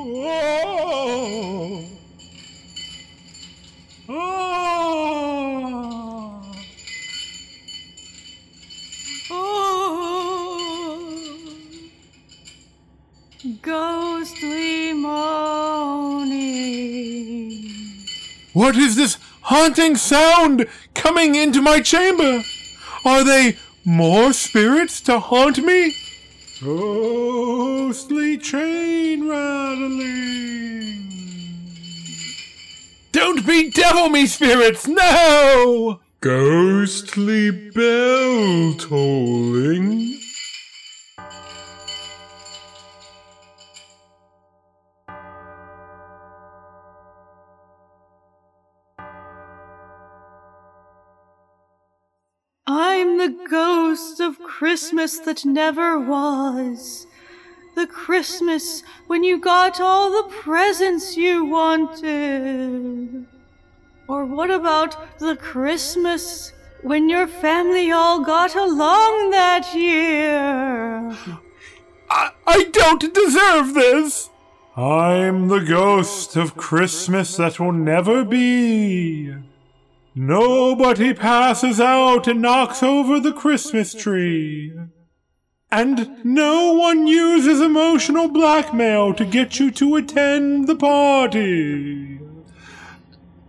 Oh. Oh. Oh, ghostly moaning. What is this haunting sound coming into my chamber? Are they more spirits to haunt me? Oh. Ghostly train rattling. Don't bedevil me, spirits! No! Ghostly bell tolling. I'm the ghost of Christmas that never was. The Christmas when you got all the presents you wanted. Or what about the Christmas when your family all got along that year? I, I don't deserve this! I'm the ghost of Christmas that will never be. Nobody passes out and knocks over the Christmas tree. And no one uses emotional blackmail to get you to attend the party.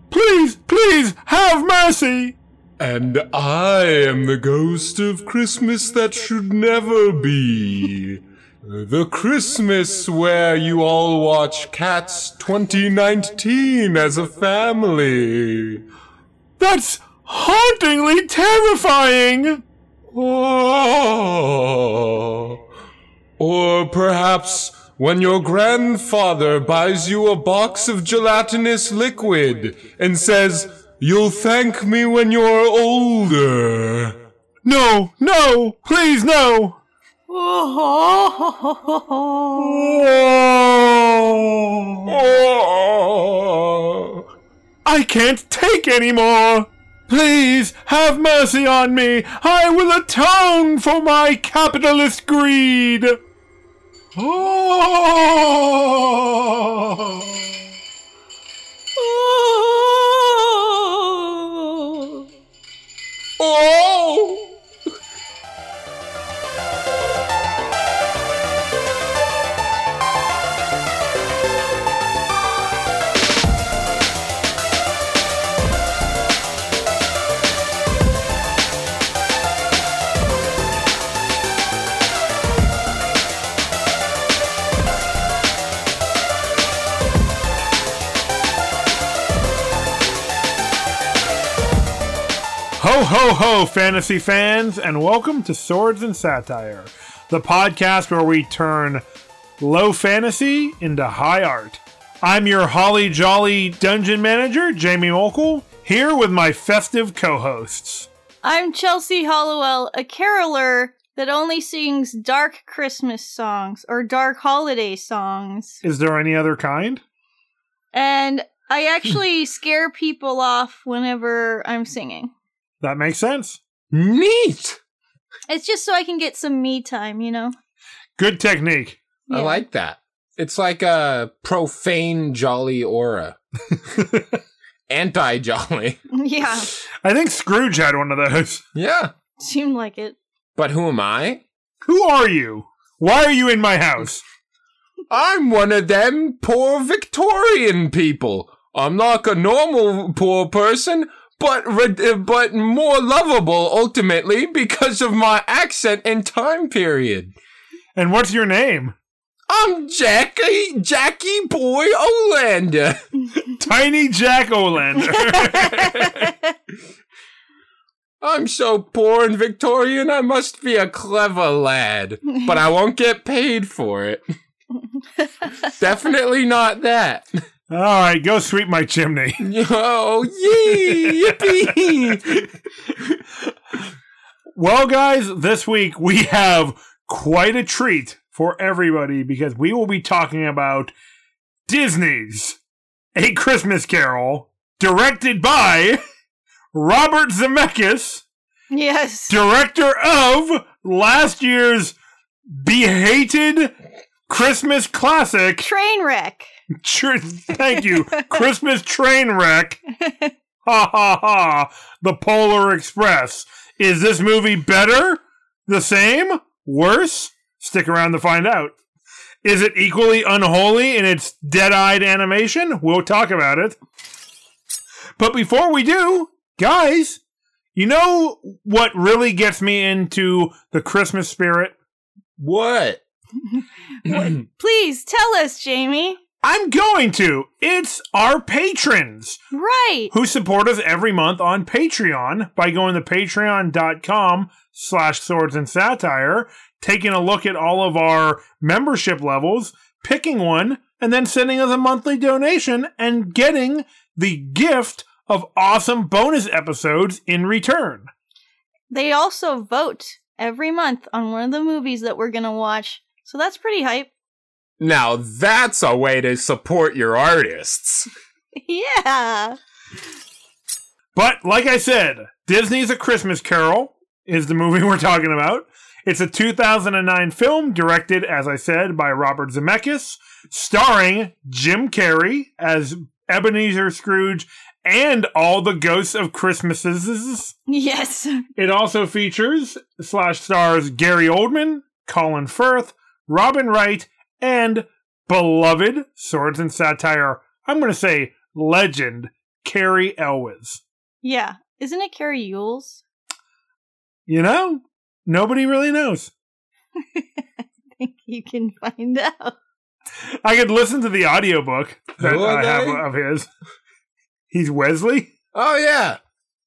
Please, please, have mercy! And I am the ghost of Christmas that should never be. The Christmas where you all watch Cats 2019 as a family. That's hauntingly terrifying! Oh. Or perhaps when your grandfather buys you a box of gelatinous liquid and says, You'll thank me when you're older. No, no, please no! Oh. I can't take any more. Please have mercy on me. I will atone for my capitalist greed. Oh. Oh. Oh. Ho, ho, ho, fantasy fans, and welcome to Swords and Satire, the podcast where we turn low fantasy into high art. I'm your holly jolly dungeon manager, Jamie Mokel, here with my festive co hosts. I'm Chelsea Hollowell, a caroler that only sings dark Christmas songs or dark holiday songs. Is there any other kind? And I actually scare people off whenever I'm singing. That makes sense. Neat. It's just so I can get some me time, you know? Good technique. I like that. It's like a profane jolly aura. Anti jolly. Yeah, I think Scrooge had one of those. Yeah. seemed like it. But who am I? Who are you? Why are you in my house? I'm one of them poor Victorian people. I'm like a normal poor person, but re- uh, but more lovable ultimately because of my accent and time period. And what's your name? I'm Jackie Jackie Boy Olander. Tiny Jack Olander. I'm so poor and Victorian, I must be a clever lad, but I won't get paid for it. Definitely not that. All right, go sweep my chimney. Oh, yee, yippee! Well, guys, this week we have quite a treat for everybody because we will be talking about Disney's A Christmas Carol, directed by Robert Zemeckis, yes. director of last year's behated Christmas classic. Train wreck. Tr- thank you. Christmas train wreck. Ha ha ha. The Polar Express. Is this movie better? The same? Worse? Stick around to find out. Is it equally unholy in its dead eyed animation? We'll talk about it. But before we do, guys, you know what really gets me into the Christmas spirit? What? Please tell us, Jamie. I'm going to. It's our patrons Right. who support us every month on Patreon by going to patreon.com slash swords and satire, taking a look at all of our membership levels, picking one, and then sending us a monthly donation and getting the gift of awesome bonus episodes in return. They also vote every month on one of the movies that we're going to watch. So that's pretty hype. Now that's a way to support your artists. Yeah. But like I said, Disney's A Christmas Carol is the movie we're talking about. It's a 2009 film directed, as I said, by Robert Zemeckis, starring Jim Carrey as Ebenezer Scrooge and all the ghosts of Christmases. Yes. It also features slash stars Gary Oldman, Colin Firth, Robin Wright, and beloved swords and satire. I'm going to say legend Cary Elwes. Yeah. Isn't it Carrie Yules? You know, nobody really knows. I think you can find out. I could listen to the audiobook that Who I have they? of his. He's Wesley? Oh yeah,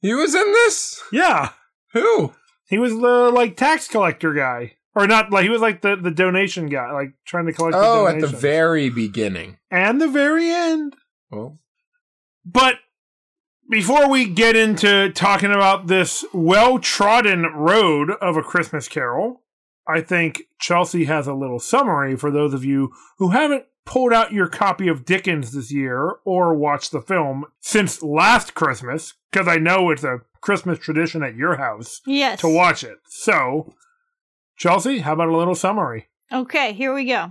he was in this. Yeah. Who? He was the like tax collector guy. Or not like he was like the, the donation guy, like trying to collect Oh, the at the very beginning. and the very end. Well, But before we get into talking about this well trodden road of a Christmas Carol, I think Chelsea has a little summary for those of you who haven't pulled out your copy of Dickens this year or watched the film since last Christmas, because I know it's a Christmas tradition at your house Yes. to watch it. So, Chelsea, how about a little summary? Okay, here we go.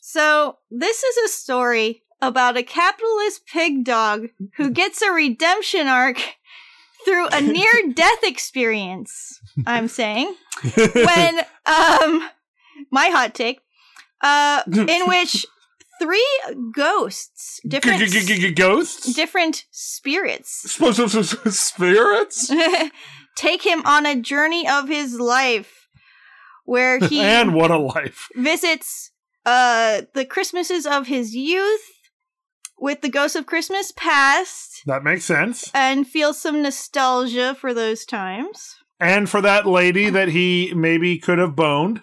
So, this is a story about a capitalist pig dog who gets a redemption arc through a near death experience. I'm saying. When, um, my hot take, uh, in which three ghosts, different, Ghosts? different spirits, spirits. take him on a journey of his life where he and what a life. visits uh the Christmases of his youth with the ghosts of Christmas past That makes sense. and feels some nostalgia for those times. And for that lady that he maybe could have boned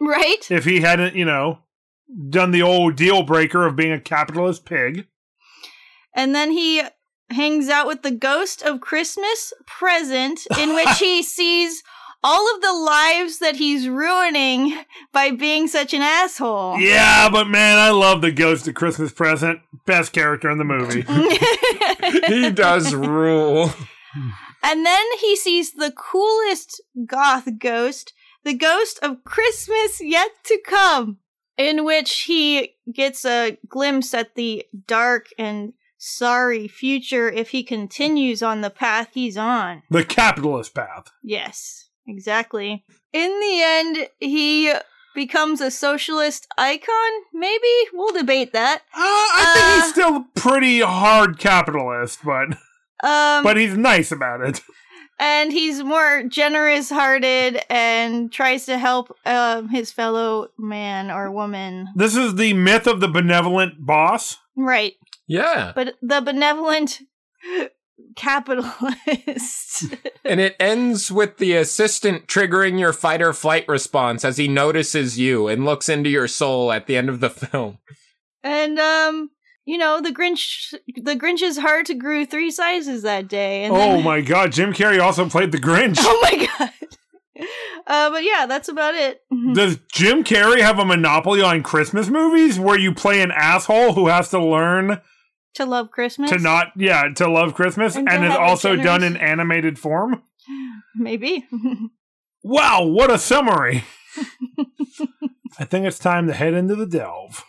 Right? if he hadn't, you know, done the old deal breaker of being a capitalist pig. And then he hangs out with the ghost of Christmas present in which he sees all of the lives that he's ruining by being such an asshole. Yeah, but man, I love the Ghost of Christmas Present. Best character in the movie. he does rule. And then he sees the coolest goth ghost, the ghost of Christmas yet to come, in which he gets a glimpse at the dark and sorry future if he continues on the path he's on. the capitalist path. Yes, exactly. In the end, he becomes a socialist icon? Maybe? We'll debate that. Uh, I think Uh. he's still pretty hard capitalist, but Um, but he's nice about it. And he's more generous hearted and tries to help um, his fellow man or woman. This is the myth of the benevolent boss. Right. Yeah. But the benevolent capitalist. And it ends with the assistant triggering your fight or flight response as he notices you and looks into your soul at the end of the film. and, um, you know, the Grinch, the Grinch's heart grew three sizes that day. And Oh then- my god, Jim Carrey also played the Grinch. Oh my god. Uh, but yeah, that's about it. Does Jim Carrey have a monopoly on Christmas movies where you play an asshole who has to learn to love Christmas. to not, yeah, to love Christmas And and, is also done in animated form? Maybe. Wow, what a summary! I think it's time to head into the delve.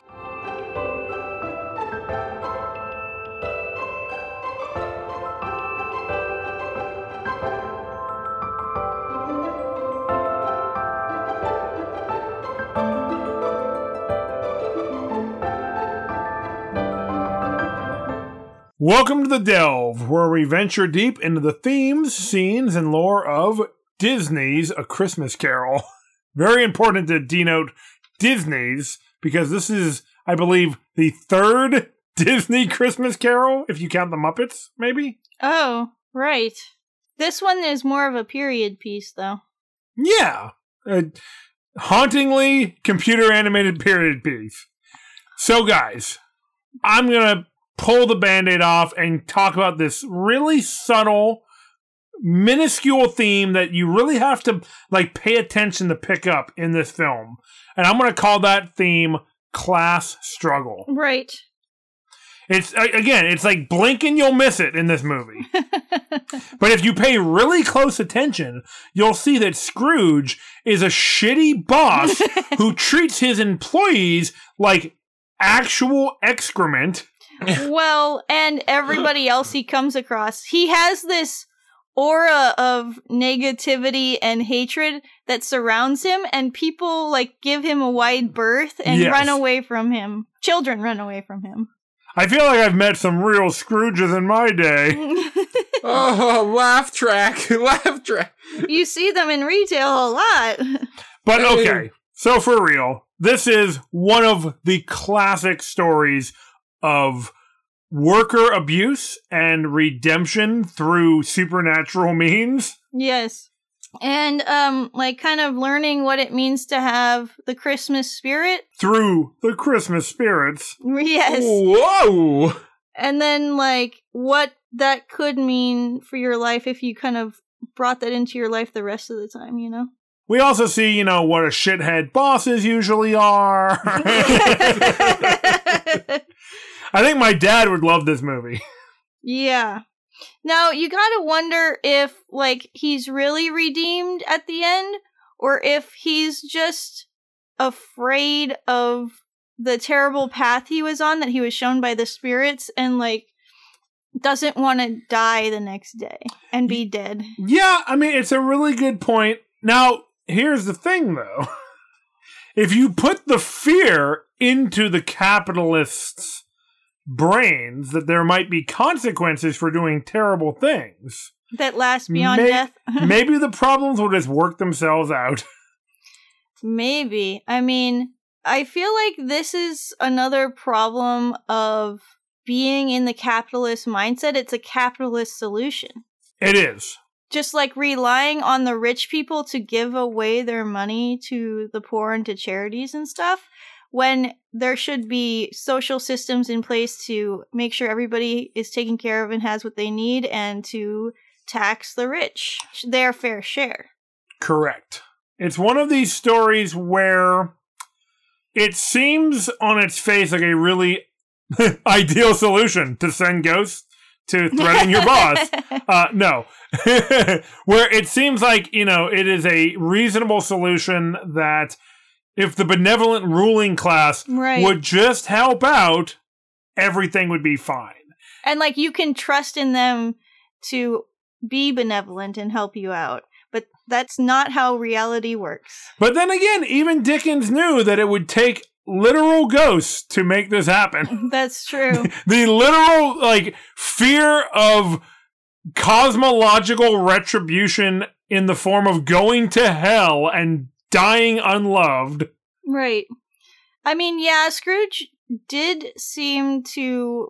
Welcome to the Delve, where we venture deep into the themes, scenes, and lore of Disney's A Christmas Carol. Very important to denote Disney's because this is, I believe, the third Disney Christmas Carol, if you count the Muppets, maybe? Oh, right. This one is more of a period piece, though. Yeah. A hauntingly computer animated period piece. So, guys, I'm going to pull the band aid off and talk about this really subtle, minuscule theme that you really have to like pay attention to pick up in this film. And I'm going to call that theme class struggle. Right. It's again, it's like blink and you'll miss it in this movie. but if you pay really close attention, you'll see that Scrooge is a shitty boss who treats his employees like actual excrement. Well, and everybody else he comes across, he has this aura of negativity and hatred that surrounds him, and people like give him a wide berth and Yes. run away from him. Children run away from him. I feel like I've met some real Scrooges in my day. Oh, laugh track, laugh track. you see them in retail a lot. But okay, so for real, this is one of the classic stories of worker abuse and redemption through supernatural means. yes. And um like kind of learning what it means to have the Christmas spirit. Through the Christmas spirits. Yes. Whoa! and then like what that could mean for your life if you kind of brought that into your life the rest of the time, you know? We also see, you know, what a shithead bosses usually are. I think my dad would love this movie. yeah. Now, you gotta wonder if, like, he's really redeemed at the end, or if he's just afraid of the terrible path he was on that he was shown by the spirits and, like, doesn't want to die the next day and be dead. Yeah, I mean, it's a really good point. Now, here's the thing, though. If you put the fear into the capitalists' brains that there might be consequences for doing terrible things, That last beyond May- death. maybe the problems will just work themselves out. Maybe. I mean, I feel like this is another problem of being in the capitalist mindset. It's a capitalist solution. It is. Just like relying on the rich people to give away their money to the poor and to charities and stuff, when there should be social systems in place to make sure everybody is taken care of and has what they need and to tax the rich their fair share. Correct. It's one of these stories where it seems on its face like a really ideal solution to send ghosts to threaten your boss. Uh, no. where it seems like, you know, it is a reasonable solution that if the benevolent ruling class Right. would just help out, everything would be fine. and like you can trust in them to be benevolent and help you out but that's not how reality works But then again, even Dickens knew that it would take literal ghosts to make this happen. that's true the literal like fear of cosmological retribution in the form of going to hell and dying unloved. right i mean yeah scrooge did seem to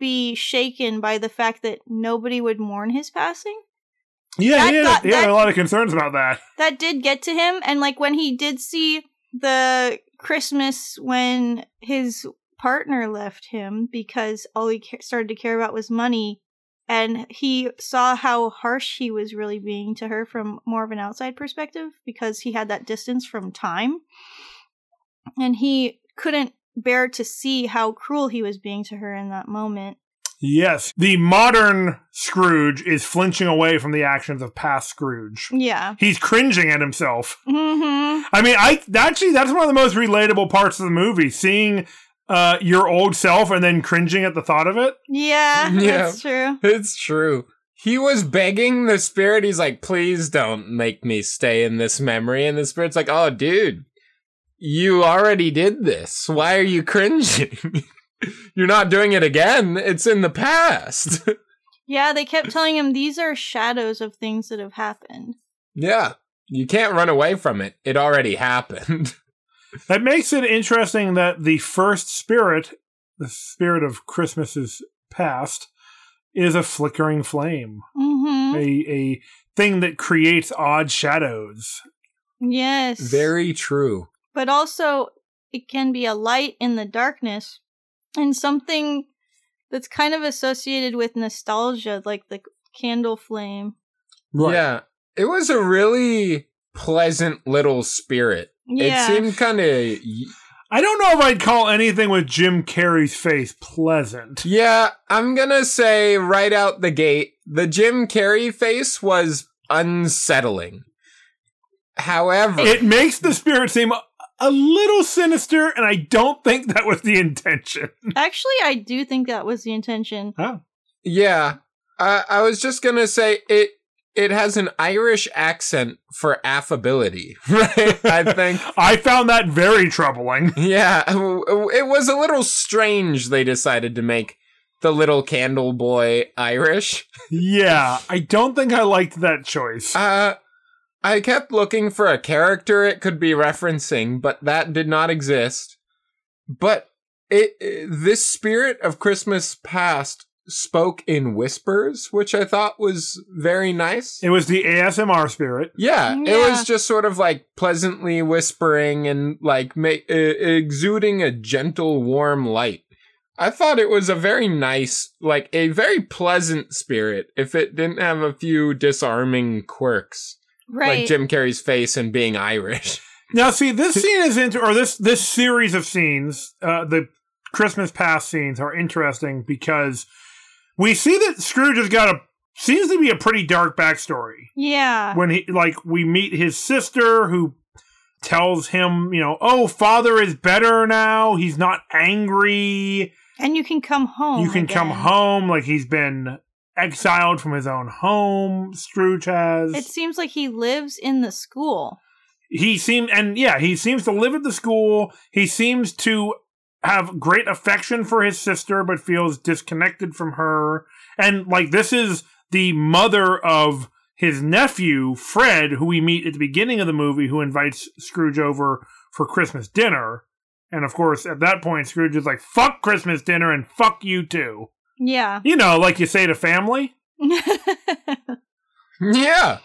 be shaken by the fact that nobody would mourn his passing Yeah, That he had, got- had that- a lot of concerns about that. that did get to him and like when he did see the christmas when his partner left him because all he ca- started to care about was money and he saw how harsh he was really being to her from more of an outside perspective because he had that distance from time and he couldn't bear to see how cruel he was being to her in that moment Yes, the modern Scrooge is flinching away from the actions of past Scrooge. Yeah. He's cringing at himself. hmm I mean, I actually that's one of the most relatable parts of the movie, seeing uh, your old self and then cringing at the thought of it. Yeah, Yeah. that's true. It's true. He was begging the spirit. He's like, please don't make me stay in this memory. And the spirit's like, oh, dude, you already did this. Why are you cringing? You're not doing it again. It's in the past. Yeah, they kept telling him these are shadows of things that have happened. yeah. You can't run away from it. It already happened. That makes it interesting that the first spirit, the spirit of Christmas's past, is a flickering flame, hmm a a thing that creates odd shadows. Yes. Very true. but also it can be a light in the darkness and something that's kind of associated with nostalgia like the candle flame Yeah. It was a really pleasant little spirit. Yeah It seemed kind of I don't know if I'd call anything with Jim Carrey's face pleasant. Yeah, I'm gonna say right out the gate, the Jim Carrey face was unsettling. However, It makes the spirit seem a- a little sinister, and I don't think that was the intention. actually i do think that was the intention Oh. yeah, I, I was just gonna say it. It has an Irish accent for affability, right? I think. I found that very troubling. Yeah, it was a little strange. They decided to make the little candle boy Irish. Yeah, I don't think I liked that choice. Uh, I kept looking for a character it could be referencing, but that did not exist. But it, it- this spirit of Christmas past spoke in whispers, which I thought was very nice. It was the ASMR spirit. yeah, it was just sort of like pleasantly whispering and like ma- uh, exuding a gentle, warm light. I thought it was a very nice, like a very pleasant spirit if it didn't have a few disarming quirks right like Jim Carrey's face and being Irish. Now, see, this scene is into, or this this series of scenes, uh, the Christmas past scenes are interesting because we see that Scrooge has got a seems to be a pretty dark backstory. yeah When he like we meet his sister who tells him, you know, oh, father is better now. He's not angry. and you can come home you can come home like he's been exiled from his own home. Scrooge has. it seems like he lives in the school he seemed and yeah he seems to live at the school he seems to have great affection for his sister but feels disconnected from her. And like this is the mother of his nephew fred who we meet at the beginning of the movie who invites scrooge over for christmas dinner. And of course at that point scrooge is like fuck christmas dinner and fuck you too. Yeah. You know like you say to family. Yeah.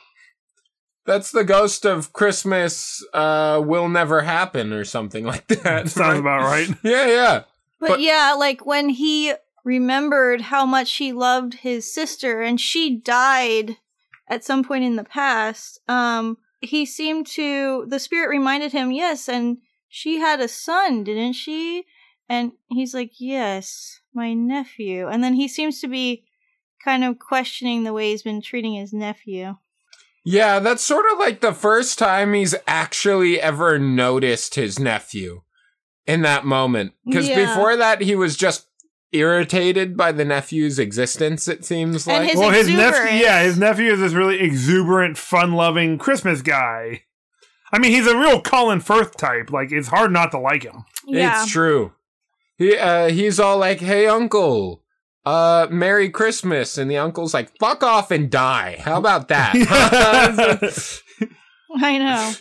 That's the ghost of Christmas uh will never happen or something like that. sounds about right Yeah, yeah. But, But- yeah, like when he remembered how much he loved his sister and she died at some point in the past, um, he seemed to the spirit reminded him, yes, and she had a son, didn't she? And he's like, Yes, my nephew. And then he seems to be kind of questioning the way he's been treating his nephew. Yeah, that's sort of like the first time he's actually ever noticed his nephew in that moment. Because Yeah. before that, he was just irritated by the nephew's existence, it seems And like. his well, his nephew, yeah, his nephew is this really exuberant, fun-loving Christmas guy. I mean, he's a real Colin Firth type. Like, it's hard not to like him. Yeah. It's true. He uh he's all like, "Hey uncle, uh Merry Christmas." And the uncle's like, "Fuck off and die." How about that? I know.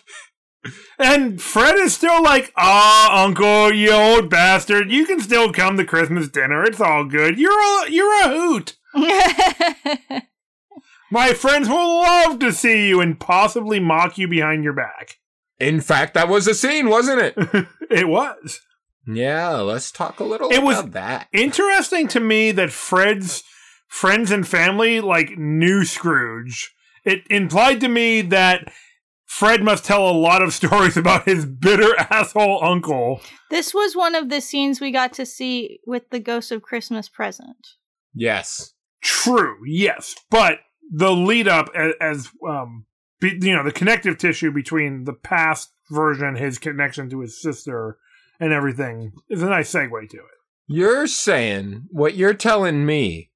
and Fred is still like, "Ah, Uncle, you old bastard, you can still come to Christmas dinner. It's all good. You're a you're a hoot. My friends will love to see you and possibly mock you behind your back." In fact, that was a scene, wasn't it? it was. Yeah, let's talk a little It was- about that. interesting to me that Fred's friends and family like knew Scrooge. It implied to me that Fred must tell a lot of stories about his bitter asshole uncle. This was one of the scenes we got to see with the Ghost of Christmas Present. Yes. True, yes, but the lead up as, as um, be, you know, the connective tissue between the past version, his connection to his sister, and everything is a nice segue to it. You're saying what you're telling me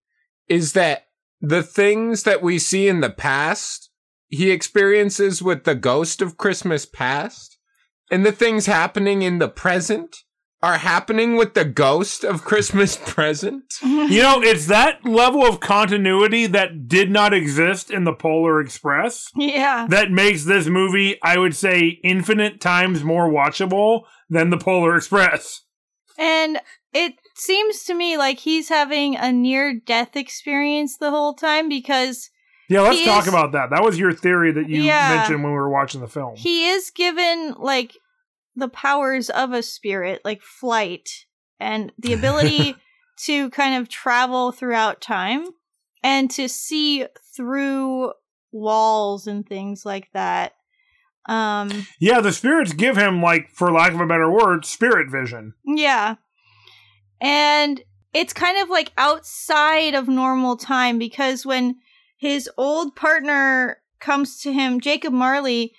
is that the things that we see in the past, he experiences with the ghost of Christmas past, and the things happening in the present are happening with the ghost of Christmas present? You know, it's that level of continuity that did not exist in the Polar Express Yeah. that makes this movie, I would say, infinite times more watchable than the Polar Express. And it seems to me like he's having a near death experience the whole time because Yeah, let's talk is- about that. That was your theory that you Yeah. mentioned when we were watching the film. he is given like the powers of a spirit, like flight and the ability to kind of travel throughout time and to see through walls and things like that. Um yeah, the spirits give him, like, for lack of a better word, spirit vision. Yeah. And it's kind of like outside of normal time because when his old partner comes to him, Jacob Marley,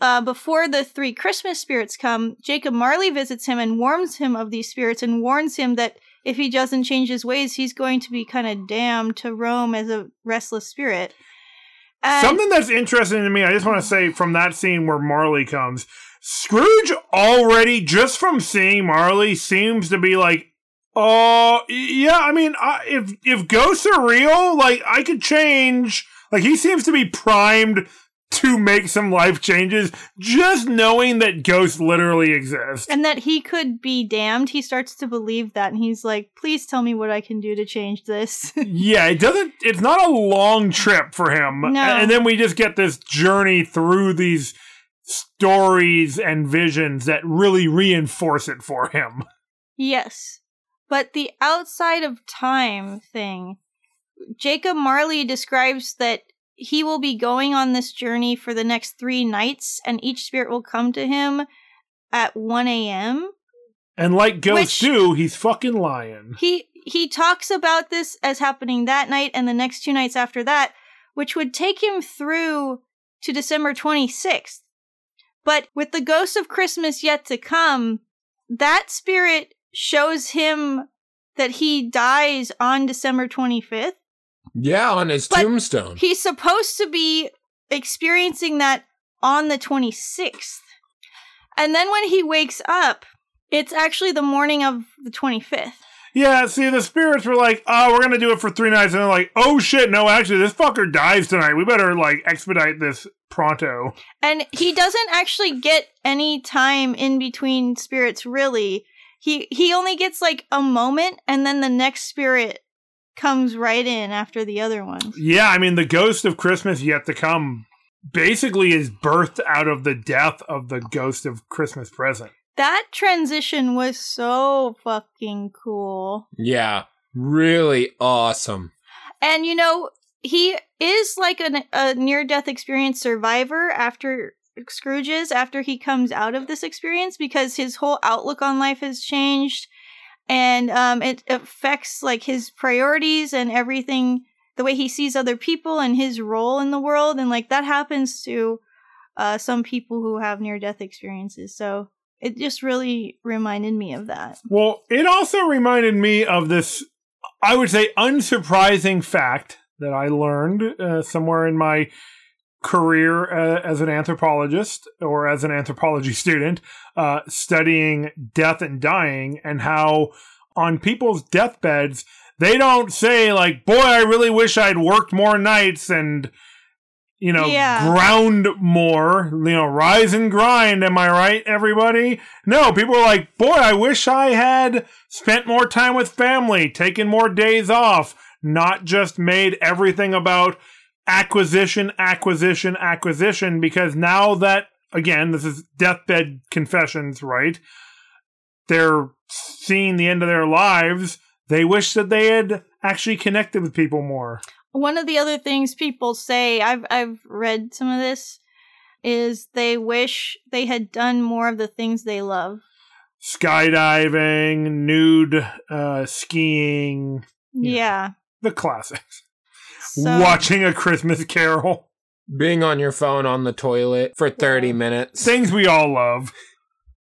uh, before the three Christmas spirits come, Jacob Marley visits him and warns him of these spirits and warns him that if he doesn't change his ways, he's going to be kind of damned to roam as a restless spirit. And Something that's interesting to me, I just want to say from that scene where Marley comes, Scrooge already, just from seeing Marley, seems to be like, oh, yeah, I mean, I, if, if ghosts are real, like, I could change. Like, he seems to be primed to make some life changes just knowing that ghosts literally exist. and that he could be damned, he starts to believe that, and he's like, "Please tell me what I can do to change this." yeah, it doesn't. It's not a long trip for him. No. And then we just get this journey through these stories and visions that really reinforce it for him. Yes. But the outside of time thing, Jacob Marley describes that he will be going on this journey for the next three nights, and each spirit will come to him at 1 a.m. And like ghosts do, he's fucking lying. He he talks about this as happening that night and the next two nights after that, which would take him through to December 26th. But with the ghost of Christmas yet to come, that spirit shows him that he dies on December 25th. Yeah, on his But tombstone. He's supposed to be experiencing that on the 26th. And then when he wakes up, it's actually the morning of the 25th. Yeah, see, the spirits were like, oh, we're gonna do it for three nights. And they're like, oh shit, no, actually, this fucker dies tonight. We better, like, expedite this pronto. And he doesn't actually get any time in between spirits really. He he only gets like a moment and then the next spirit comes right in after the other ones. Yeah, I mean, the ghost of Christmas yet to come basically is birthed out of the death of the ghost of Christmas present. That transition was so fucking cool. yeah, really awesome. And you know, he is like an, a near death experience survivor after Scrooge's after he comes out of this experience because his whole outlook on life has changed and um, it affects like his priorities and everything the way he sees other people and his role in the world and like that happens to uh, some people who have near death experiences so it just really reminded me of that. Well, it also reminded me of this, I would say, unsurprising fact that I learned uh, somewhere in my career uh, as an anthropologist or as an anthropology student, uh, studying death and dying, and how on people's deathbeds, they don't say, like, boy, I really wish I'd worked more nights and. You know, Yeah. ground more, you know, rise and grind. Am I right, everybody? No, people are like, boy, I wish I had spent more time with family, taken more days off, not just made everything about acquisition, acquisition, acquisition, because now that, again, this is deathbed confessions, right? They're seeing the end of their lives. They wish that they had actually connected with people more. one of the other things people say i've i've read some of this is they wish they had done more of the things they love Skydiving, nude, uh, skiing. yeah, Yeah. the classics. So, Watching a Christmas Carol, Being on your phone on the toilet for 30 minutes. things we all love.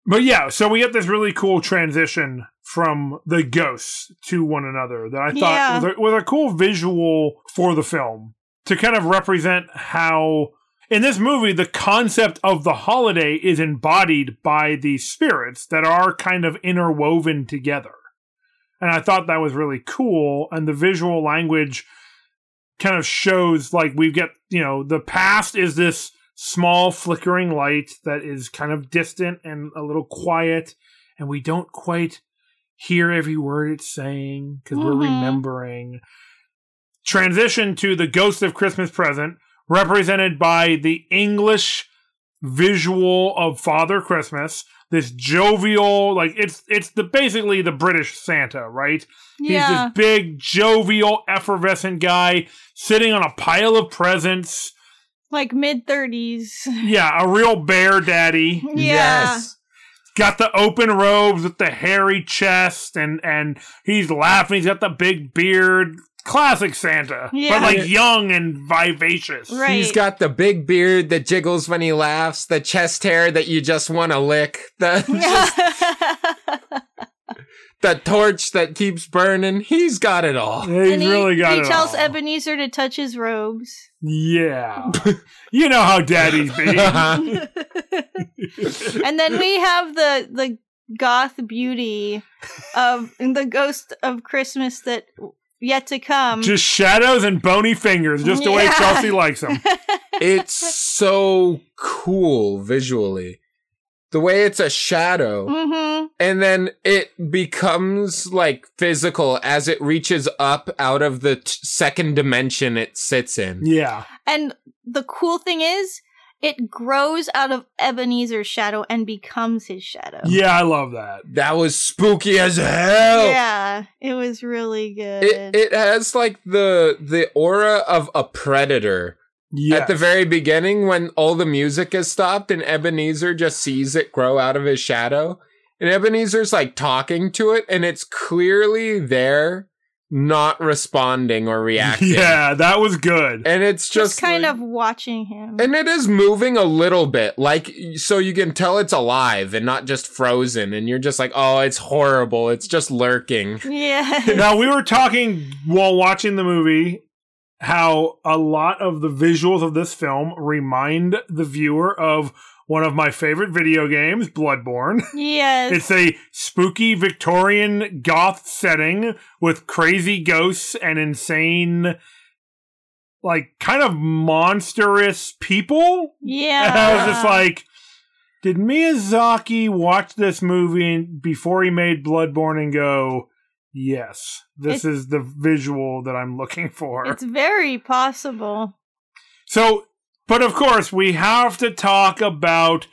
But yeah, so we get this really cool transition from the ghosts to one another that I thought Yeah. was, a, was a cool visual for the film to kind of represent how in this movie the concept of the holiday is embodied by these spirits that are kind of interwoven together. And I thought that was really cool and the visual language kind of shows like we get, you know, the past is this small flickering light that is kind of distant and a little quiet and we don't quite hear every word it's saying because we're Mhm. remembering transition to the ghost of christmas present represented by the english visual of father christmas this jovial like it's it's the basically the british santa right yeah. He's this big, jovial, effervescent guy sitting on a pile of presents. like mid 30s. Yeah, a real bear daddy. Yeah. Yes. Got the open robes with the hairy chest, and and he's laughing. He's got the big beard. Classic Santa, Yeah. but like young and vivacious. Right. He's got the big beard that jiggles when he laughs, the chest hair that you just want to lick, the, the torch that keeps burning. He's got it all. He's and he, really got he it He tells all. Ebenezer to touch his robes. Yeah, you know how daddies be. and then we have the the goth beauty of the ghost of Christmas that yet to come. Just shadows and bony fingers, just the way Chelsea likes them. It's so cool visually. The way it's a shadow. hmm and then it becomes like physical as it reaches up out of the t- second dimension it sits in. Yeah, And the cool thing is, it grows out of Ebenezer's shadow and becomes his shadow. yeah, I love that. That was spooky as hell. Yeah, it was really good. It it has like the the aura of a predator Yeah, at the very beginning when all the music has stopped and Ebenezer just sees it grow out of his shadow. And Ebenezer's like talking to it and it's clearly there not responding or reacting. Yeah, that was good. And it's just, just, kind like- of watching him. And it is moving a little bit, like so you can tell it's alive and not just frozen. And you're just like, oh, it's horrible. It's just lurking. yeah. now we were talking while watching the movie how a lot of the visuals of this film remind the viewer of one of my favorite video games, Bloodborne. yes. It's a spooky Victorian goth setting with crazy ghosts and insane like kind of monstrous people. yeah. And I was just like, did Miyazaki watch this movie before he made Bloodborne and go, yes, this is the visual that I'm looking for? it's very possible. So, but of course, we have to talk about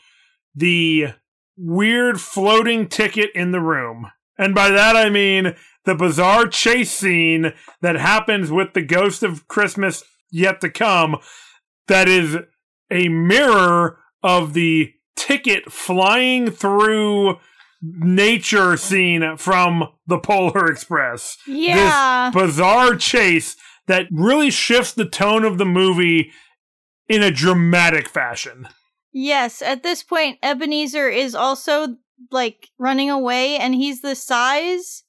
the weird floating ticket in the room. And by that I mean the bizarre chase scene that happens with the ghost of Christmas yet to come, that is a mirror of the ticket flying through nature scene from the Polar Express Yeah. bizarre chase that really shifts the tone of the movie in a dramatic fashion. yes. At this point, Ebenezer is also like running away, and he's the size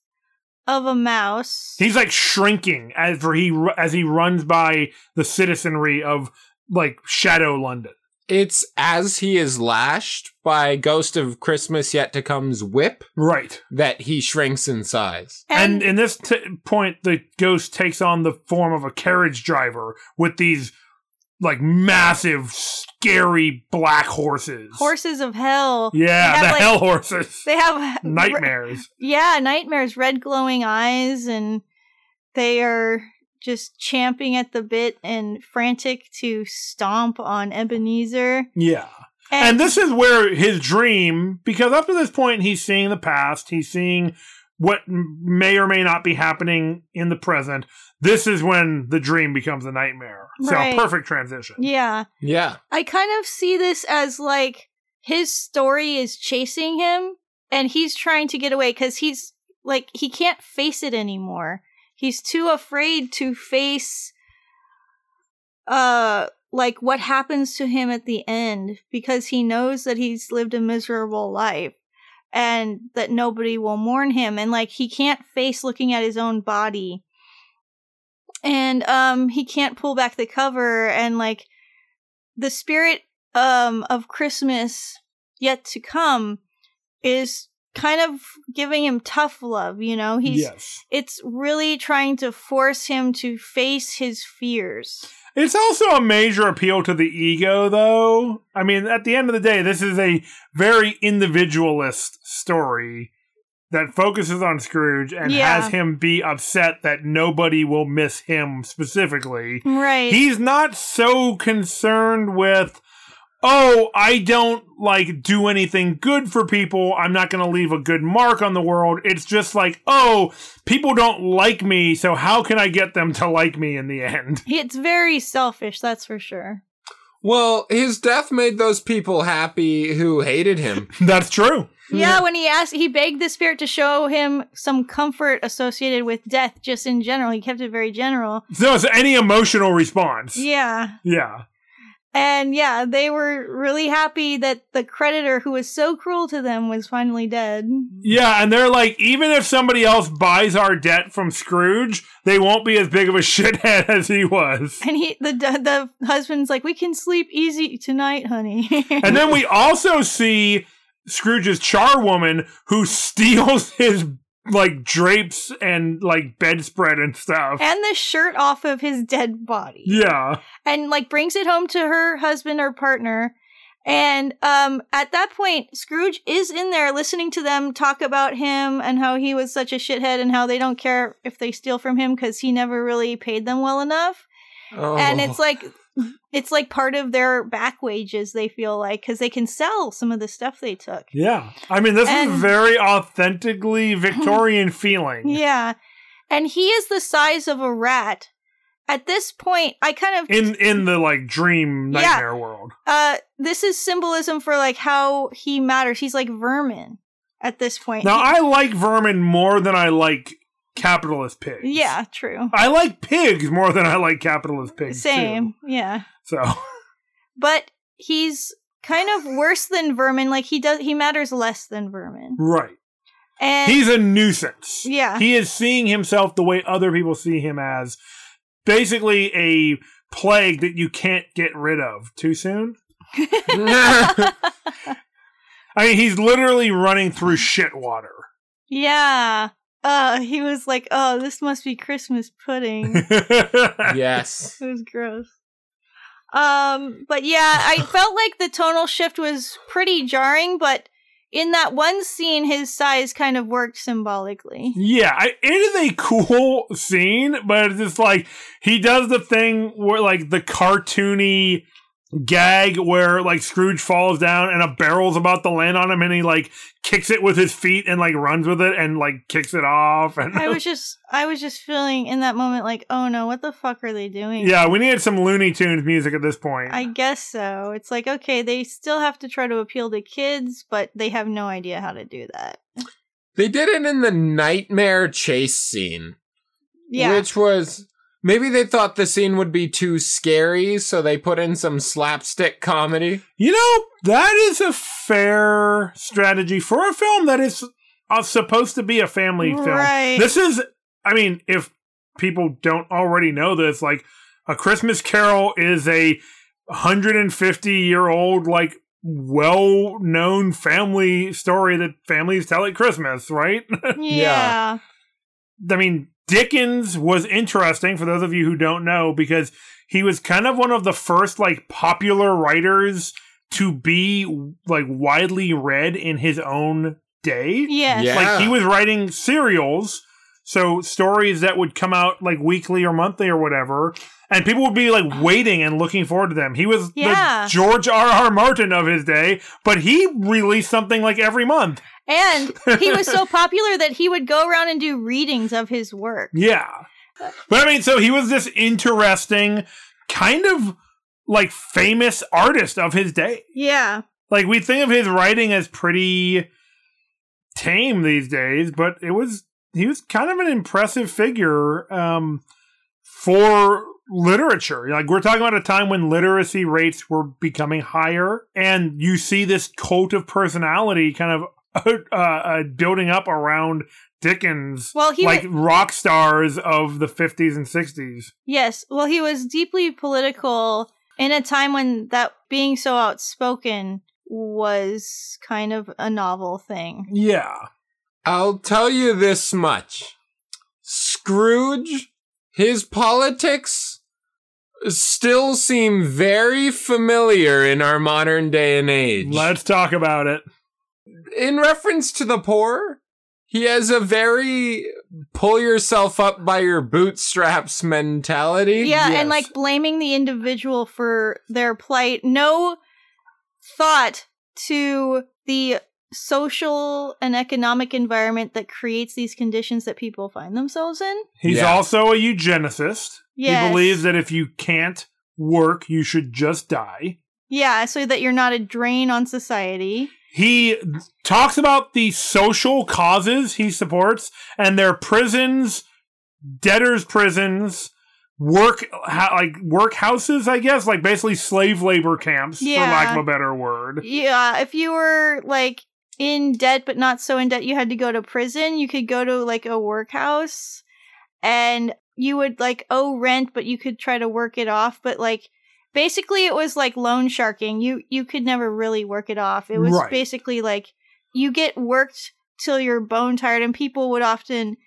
of a mouse. He's like shrinking as for he as he runs by the citizenry of like Shadow London. It's as he is lashed by Ghost of Christmas Yet to Come's whip Right. that he shrinks in size. And, in this t- point, the ghost takes on the form of a carriage driver with these like massive, scary black horses. horses of hell. Yeah, have, the like- hell horses. They have Nightmares. Yeah, nightmares, red glowing eyes, and they are just champing at the bit and frantic to stomp on Ebenezer. Yeah. And this is where his dream, because up to this point, he's seeing the past, he's seeing what may or may not be happening in the present. This is when the dream becomes a nightmare. So, Right. perfect transition. yeah, Yeah. I kind of see this as like his story is chasing him, and he's trying to get away because he's like he can't face it anymore. he's too afraid to face uh like what happens to him at the end because he knows that he's lived a miserable life and that nobody will mourn him and like he can't face looking at his own body and um he can't pull back the cover and like the spirit um of christmas yet to come is kind of giving him tough love you know he's yes. it's really trying to force him to face his fears It's also a major appeal to the ego, though. I mean, at the end of the day, this is a very individualist story that focuses on Scrooge and Yeah. has him be upset that nobody will miss him specifically. right He's not so concerned with, oh, I don't like do anything good for people. I'm not going to leave a good mark on the world. It's just like, oh, people don't like me, so how can I get them to like me in the end? it's very selfish that's for sure Well, his death made those people happy who hated him. That's true. Yeah, when he asked, he begged the spirit to show him some comfort associated with death, just in general. He kept it very general. So it's any emotional response. Yeah. Yeah. And yeah, they were really happy that the creditor who was so cruel to them was finally dead. Yeah, and they're like, even if somebody else buys our debt from Scrooge, they won't be as big of a shithead as he was. And he, the the husband's like, "We can sleep easy tonight, honey." And then we also see Scrooge's charwoman who steals his like drapes and like bedspread and stuff. and the shirt off of his dead body. Yeah. and like brings it home to her husband or partner and um at that point scrooge is in there listening to them talk about him and how he was such a shithead and how they don't care if they steal from him because he never really paid them well enough Oh. and it's like it's like part of their back wages they feel like because they can sell some of the stuff they took Yeah. I mean, this And- is very authentically Victorian feeling. yeah and he is the size of a rat at this point i kind of In in the like dream Yeah. nightmare world. uh this is symbolism for like how he matters he's like vermin at this point Now He- I like vermin more than I like capitalist pigs. yeah true I like pigs more than I like capitalist pigs. too. same yeah So but he's kind of worse than vermin like he does he matters less than vermin right. and He's a nuisance. yeah He is seeing himself the way other people see him as basically a plague that you can't get rid of too soon. I mean, he's literally running through shit water. yeah uh he was like oh this must be christmas pudding yes. It was gross. Um, but yeah, I felt like the tonal shift was pretty jarring, but in that one scene, his size kind of worked symbolically. yeah, I, it is a cool scene, but it's just like he does the thing where like the cartoony gag where like Scrooge falls down and a barrel's about to land on him and he like kicks it with his feet and like runs with it and like kicks it off and I was just, I was just feeling in that moment like, oh no, what the fuck are they doing? yeah, we needed some Looney Tunes music at this point. I guess so. It's like, okay, they still have to try to appeal to kids, but they have no idea how to do that. They did it in the nightmare chase scene, Yeah. which was maybe they thought the scene would be too scary, so they put in some slapstick comedy. You know, that is a fair strategy for a film that is uh, supposed to be a family film. Right. This is, I mean, if people don't already know this, like, A Christmas Carol is a 150 year old, like, well known family story that families tell at Christmas, right? yeah. I mean, Dickens was interesting for those of you who don't know because he was kind of one of the first like popular writers to be like widely read in his own day. Yes. Yeah. Like he was writing serials, so stories that would come out like weekly or monthly or whatever, and people would be like waiting and looking forward to them. He was Yeah. the George R. R. Martin of his day, but he released something like every month. And he was so popular that he would go around and do readings of his work. Yeah. But I mean, so he was this interesting, kind of like famous artist of his day. Yeah. Like we think of his writing as pretty tame these days, but it was he was kind of an impressive figure um, for literature. Like we're talking about a time when literacy rates were becoming higher, and you see this cult of personality kind of uh, uh, building up around Dickens, Well, he like wa- rock stars of the 50s and 60s. yes, well, he was deeply political in a time when that being so outspoken was kind of a novel thing. Yeah. I'll tell you this much. Scrooge, his politics still seem very familiar in our modern day and age. Let's talk about it. In reference to the poor, he has a very pull yourself up by your bootstraps mentality. Yeah, Yes. and like blaming the individual for their plight. No thought to the social and economic environment that creates these conditions that people find themselves in. He's Yeah. also a eugenicist. Yes. He believes that if you can't work, you should just die. Yeah, so that you're not a drain on society. He talks about the social causes he supports and their prisons, debtors' prisons, work ha- like workhouses, I guess, like basically slave labor camps, for lack of a better word. Yeah, if you were like in debt but not so in debt you had to go to prison, you could go to like a workhouse and you would like owe rent but you could try to work it off, but like basically it was like loan sharking. You you could never really work it off. It was Right. basically like you get worked till you're bone tired and people would often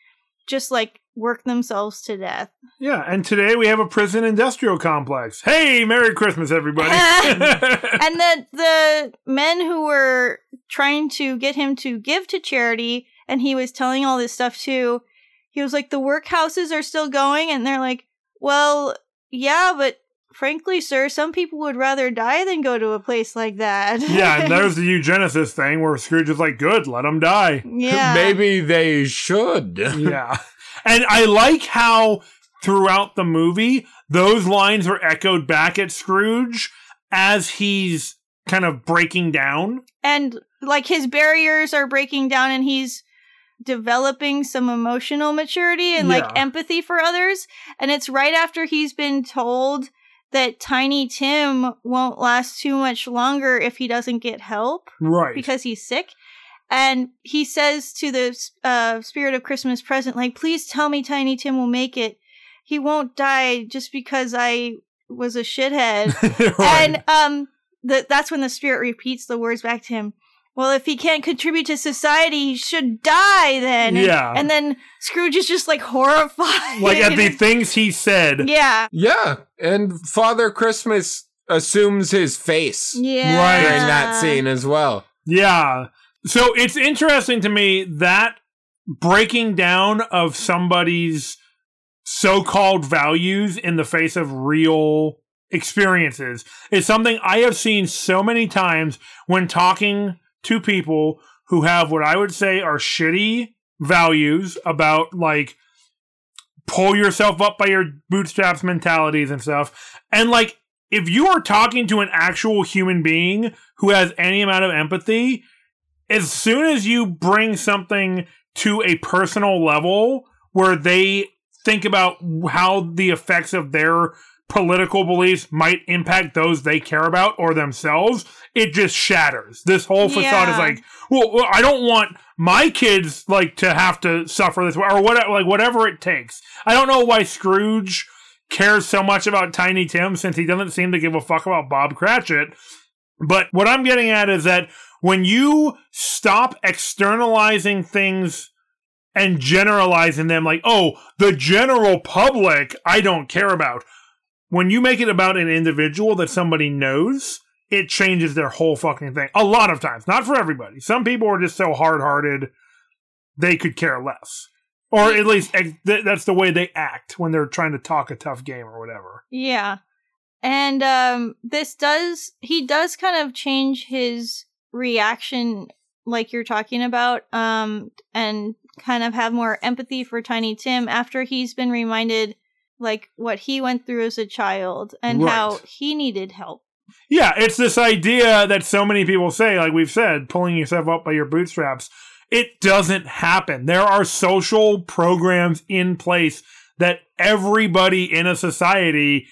just like work themselves to death. Yeah, and today we have a prison industrial complex. Hey, Merry Christmas, everybody! and the the men who were trying to get him to give to charity and he was telling all this stuff too he was like the workhouses are still going and they're like well yeah but frankly sir some people would rather die than go to a place like that yeah, and there's the eugenicist thing where Scrooge is like, "Good, let them die." yeah Maybe they should. yeah. And I like how throughout the movie, those lines are echoed back at Scrooge as he's kind of breaking down. and like his barriers are breaking down and he's developing some emotional maturity and like empathy for others and it's right after he's been told that tiny tim won't last too much longer if he doesn't get help Right. because he's sick and he says to the uh, spirit of christmas present like please tell me tiny tim will make it he won't die just because i was a shithead Right. and um, the, that's when the spirit repeats the words back to him. Well, if he can't contribute to society, he should die then. And- Yeah. And, then Scrooge is just like horrified. like at the things he said. yeah. Yeah, and Father Christmas assumes his face Yeah. Right. during that scene as well. Yeah. So it's interesting to me that breaking down of somebody's so-called values in the face of real experiences is something I have seen so many times when talking to people who have what I would say are shitty values about like pull yourself up by your bootstraps mentalities and stuff. And like if you are talking to an actual human being who has any amount of empathy, as soon as you bring something to a personal level where they think about how the effects of their political beliefs might impact those they care about or themselves, it just shatters. This whole facade is like, well, well, I don't want my kids like to have to suffer this way or what, like whatever it takes. I don't know why Scrooge cares so much about Tiny Tim since he doesn't seem to give a fuck about Bob Cratchit. But what I'm getting at is that when you stop externalizing things and generalizing them like, oh, the general public I don't care about. When you make it about an individual that somebody knows, it changes their whole fucking thing. A lot of times. Not for everybody. Some people are just so hard hearted they could care less. Or at least that's the way they act when they're trying to talk a tough game or whatever. Yeah. And um this does he does kind of change his reaction like you're talking about um and kind of have more empathy for Tiny Tim after he's been reminded like what he went through as a child and how he needed help. Yeah, it's this idea that so many people say, like we've said, pulling yourself up by your bootstraps. It doesn't happen. There are social programs in place that everybody in a society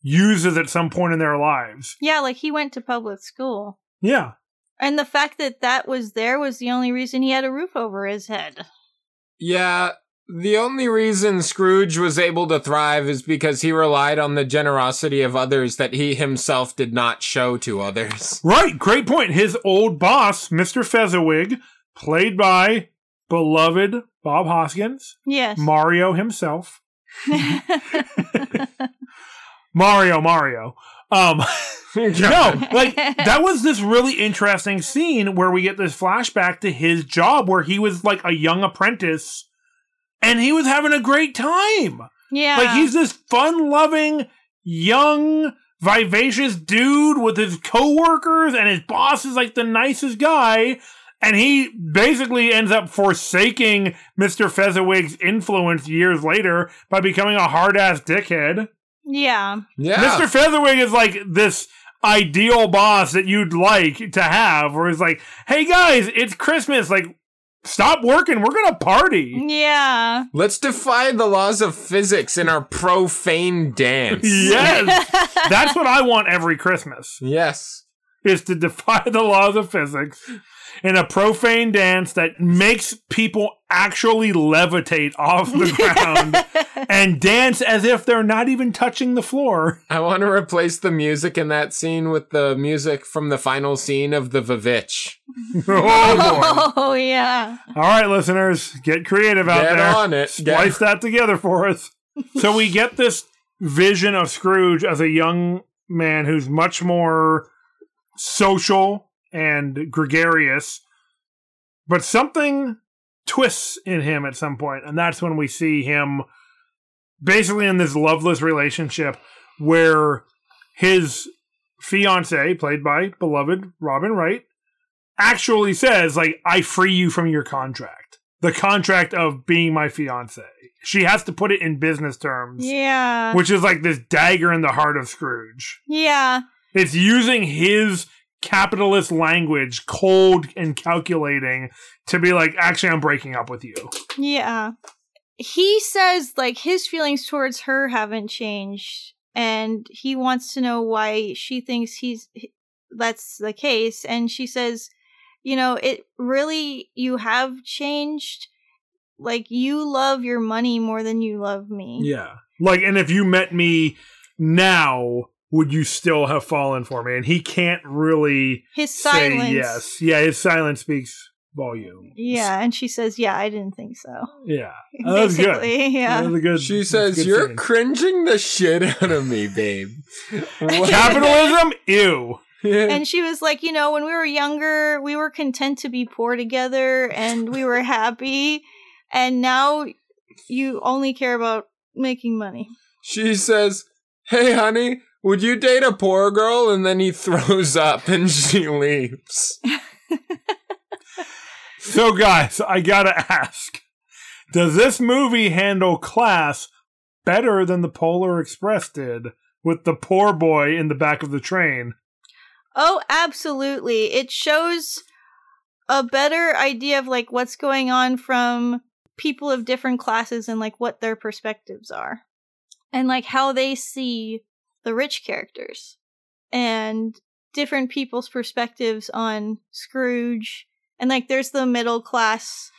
uses at some point in their lives. Yeah, like he went to public school. Yeah. And the fact that that was there was the only reason he had a roof over his head. Yeah, the only reason Scrooge was able to thrive is because he relied on the generosity of others that he himself did not show to others. Right. Great point. His old boss, Mr. Fezziwig, played by beloved Bob Hoskins, Yes. Mario himself. Mario, Mario. Um, no, like that was this really interesting scene where we get this flashback to his job where he was like a young apprentice and he was having a great time. yeah. Like he's this fun-loving, young, vivacious dude with his coworkers, and his boss is like the nicest guy. And he basically ends up forsaking Mr. Fezziwig's influence years later by becoming a hard-ass dickhead. yeah. Yeah. Mr. Fezziwig is like this ideal boss that you'd like to have, where he's like, hey guys, it's Christmas. Like, stop working. We're going to party. Yeah. Let's defy the laws of physics in our profane dance. yes. That's what I want every Christmas, Yes. is to defy the laws of physics in a profane dance that makes people actually levitate off the ground and dance as if they're not even touching the floor. I want to replace the music in that scene with the music from the final scene of the Vivitch. oh. Oh yeah. All right, listeners, get creative out Get there. on it. Splice that together for us. so we get this vision of Scrooge as a young man who's much more social and gregarious, but something twists in him at some point, and that's when we see him basically in this loveless relationship where his fiance, played by beloved Robin Wright, actually says, like, I free you from your contract. The contract of being my fiance. She has to put it in business terms, Yeah. which is like this dagger in the heart of Scrooge. Yeah. It's using his capitalist language, cold and calculating, to be like, actually, I'm breaking up with you. Yeah. He says like his feelings towards her haven't changed and he wants to know why she thinks he's that's the case and she says, "You know, it really you have changed. Like you love your money more than you love me." Yeah. Like, and if you met me now, would you still have fallen for me? And he can't really His say silence. yes. Yeah, his silence speaks volume. Yeah, and she says, "Yeah, I didn't think so." Yeah. Oh, that was good. Yeah. That was a good. She says, good You're scene. cringing the shit out of me, babe. What? capitalism. Ew. and she was like, you know, when we were younger, we were content to be poor together and we were happy. And now you only care about making money. she says, Hey, honey, would you date a poor girl? And then he throws up and she leaves. So, guys, I gotta ask: Does this movie handle class better than the Polar Express did with the poor boy in the back of the train? Oh, absolutely. It shows a better idea of like what's going on from people of different classes and like what their perspectives are. And like how they see the rich characters and different people's perspectives on Scrooge. And like there's the middle class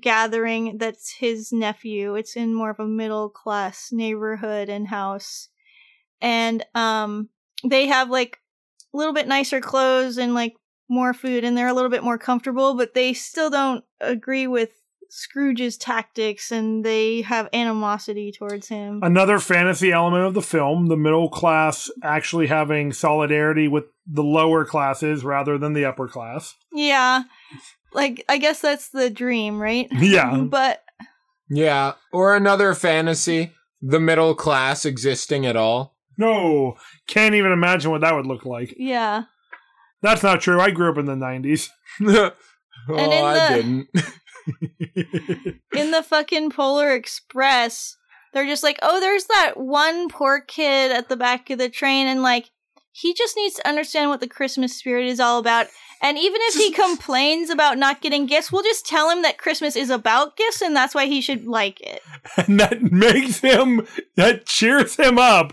gathering that's his nephew. It's in more of a middle class neighborhood and house. And um they have like a little bit nicer clothes and like more food and they're a little bit more comfortable, but they still don't agree with Scrooge's tactics and they have animosity towards him. Another fantasy element of the film: the middle class actually having solidarity with the lower classes rather than the upper class. yeah. Like I guess that's the dream, right? Yeah. but Yeah. Or another fantasy, the middle class existing at all. No, can't even imagine what that would look like. yeah. That's not true. I grew up in the 90s. oh, And in I the- didn't. In the fucking Polar Express, they're just like, "Oh, there's that one poor kid at the back of the train and like he just needs to understand what the Christmas spirit is all about. And even if he complains about not getting gifts, we'll just tell him that Christmas is about gifts and that's why he should like it. And that makes him, that cheers him up.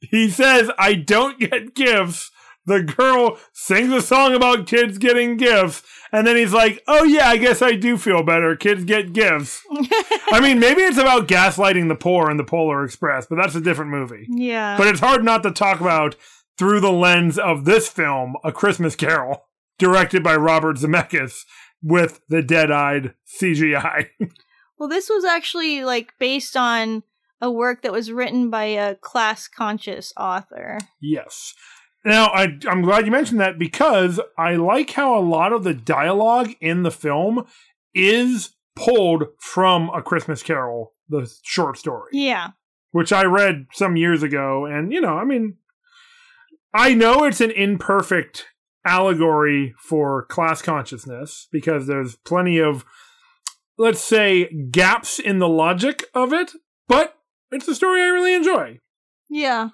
He says, I don't get gifts. The girl sings a song about kids getting gifts. And then he's like, oh yeah, I guess I do feel better. Kids get gifts. I mean, maybe it's about gaslighting the poor in the Polar Express, but that's a different movie. Yeah. But it's hard not to talk about through the lens of this film, A Christmas Carol, directed by Robert Zemeckis with the dead-eyed CGI. well, this was actually like based on a work that was written by a class conscious author. yes. Now, I, I'm glad you mentioned that because I like how a lot of the dialogue in the film is pulled from A Christmas Carol, the short story. Yeah. which I read some years ago. And, you know, I mean, I know it's an imperfect allegory for class consciousness because there's plenty of, let's say, gaps in the logic of it, but it's a story I really enjoy. Yeah.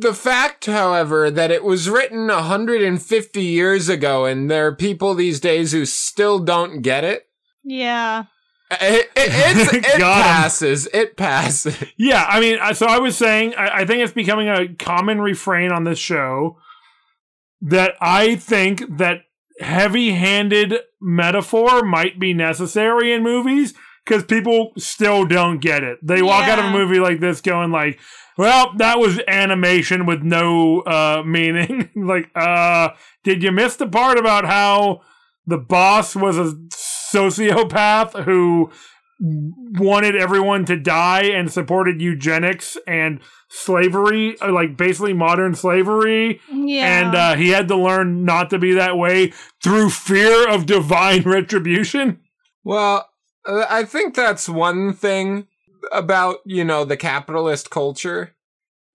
The fact, however, that it was written 150 years ago and there are people these days who still don't get it, Yeah. it, it, it's, it Got 'em. passes. It passes. Yeah, I mean, so I was saying, I, I think it's becoming a common refrain on this show that I think that heavy handed metaphor might be necessary in movies because people still don't get it. They walk out of a movie like this going like, well, that was animation with no uh, meaning. like, uh, did you miss the part about how the boss was a sociopath who wanted everyone to die and supported eugenics and slavery, uh, like basically modern slavery. Yeah. And uh, he had to learn not to be that way through fear of divine retribution. Well, Uh, I think that's one thing about, you know, the capitalist culture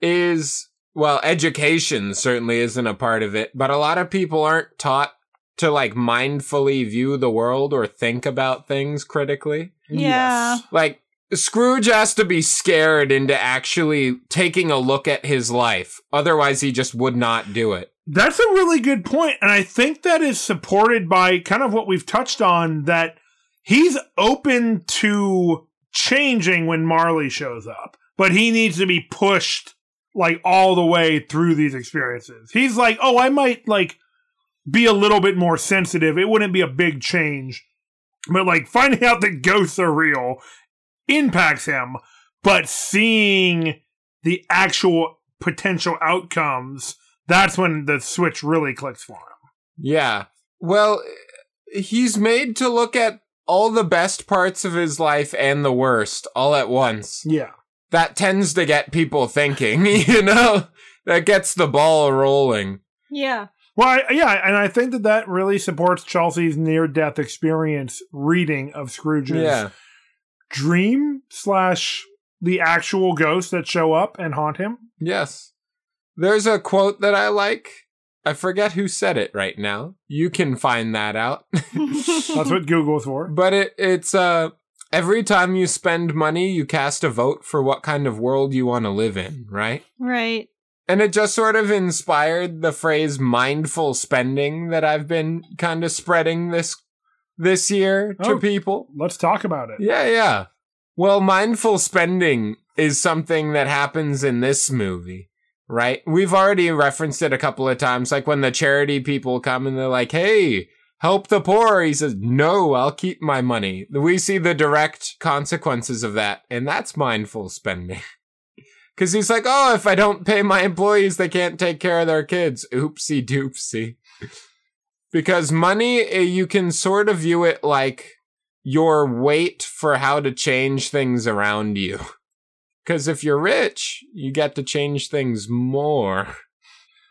is, well, education certainly isn't a part of it, but a lot of people aren't taught to like mindfully view the world or think about things critically. Yeah. Like, Scrooge has to be scared into actually taking a look at his life. Otherwise, he just would not do it. That's a really good point, and I think that is supported by kind of what we've touched on that he's open to changing when Marley shows up, but he needs to be pushed like all the way through these experiences. He's like, "Oh, I might like be a little bit more sensitive. It wouldn't be a big change." But like finding out that ghosts are real impacts him, but seeing the actual potential outcomes that's when the switch really clicks for him. Yeah. Well, he's made to look at all the best parts of his life and the worst all at once. Yeah. That tends to get people thinking, you know? That gets the ball rolling. Yeah. Well, I, yeah, and I think that that really supports Chelsea's near-death experience reading of Scrooge's Yeah. dream slash the actual ghosts that show up and haunt him. Yes. There's a quote that I like. I forget who said it right now. You can find that out. That's what Google's for. but it it's uh every time you spend money, you cast a vote for what kind of world you want to live in, right? right. And it just sort of inspired the phrase mindful spending that I've been kind of spreading this this year to Oh. people. Let's talk about it. Yeah, yeah. Well, mindful spending is something that happens in this movie, right? We've already referenced it a couple of times, like when the charity people come and they're like, hey, help the poor. He says, no, I'll keep my money. We see the direct consequences of that, and that's mindful spending. Because he's like, oh, if I don't pay my employees, they can't take care of their kids. Oopsie doopsie. because money, eh, you can sort of view it like your weight for how to change things around you. Because if you're rich, you get to change things more.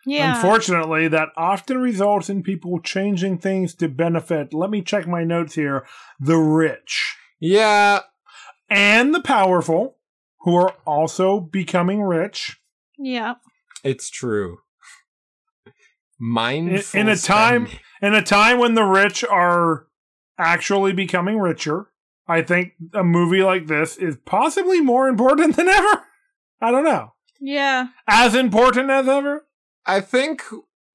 Yeah. Unfortunately, that often results in people changing things to benefit, let me check my notes here, the rich Yeah, and the powerful, who are also becoming rich. yeah. it's true. In, in a time spending. in a time when the rich are actually becoming richer, I think a movie like this is possibly more important than ever. I don't know. Yeah. As important as ever? I think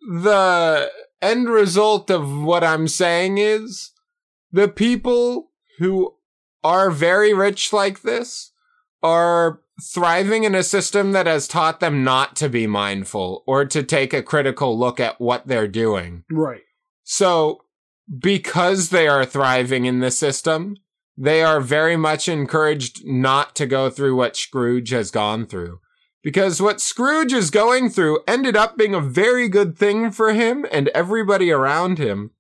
the end result of what I'm saying is the people who are very rich like this are thriving in a system that has taught them not to be mindful or to take a critical look at what they're doing. Right. So, because they are thriving in the system, they are very much encouraged not to go through what Scrooge has gone through. Because what Scrooge is going through ended up being a very good thing for him and everybody around him.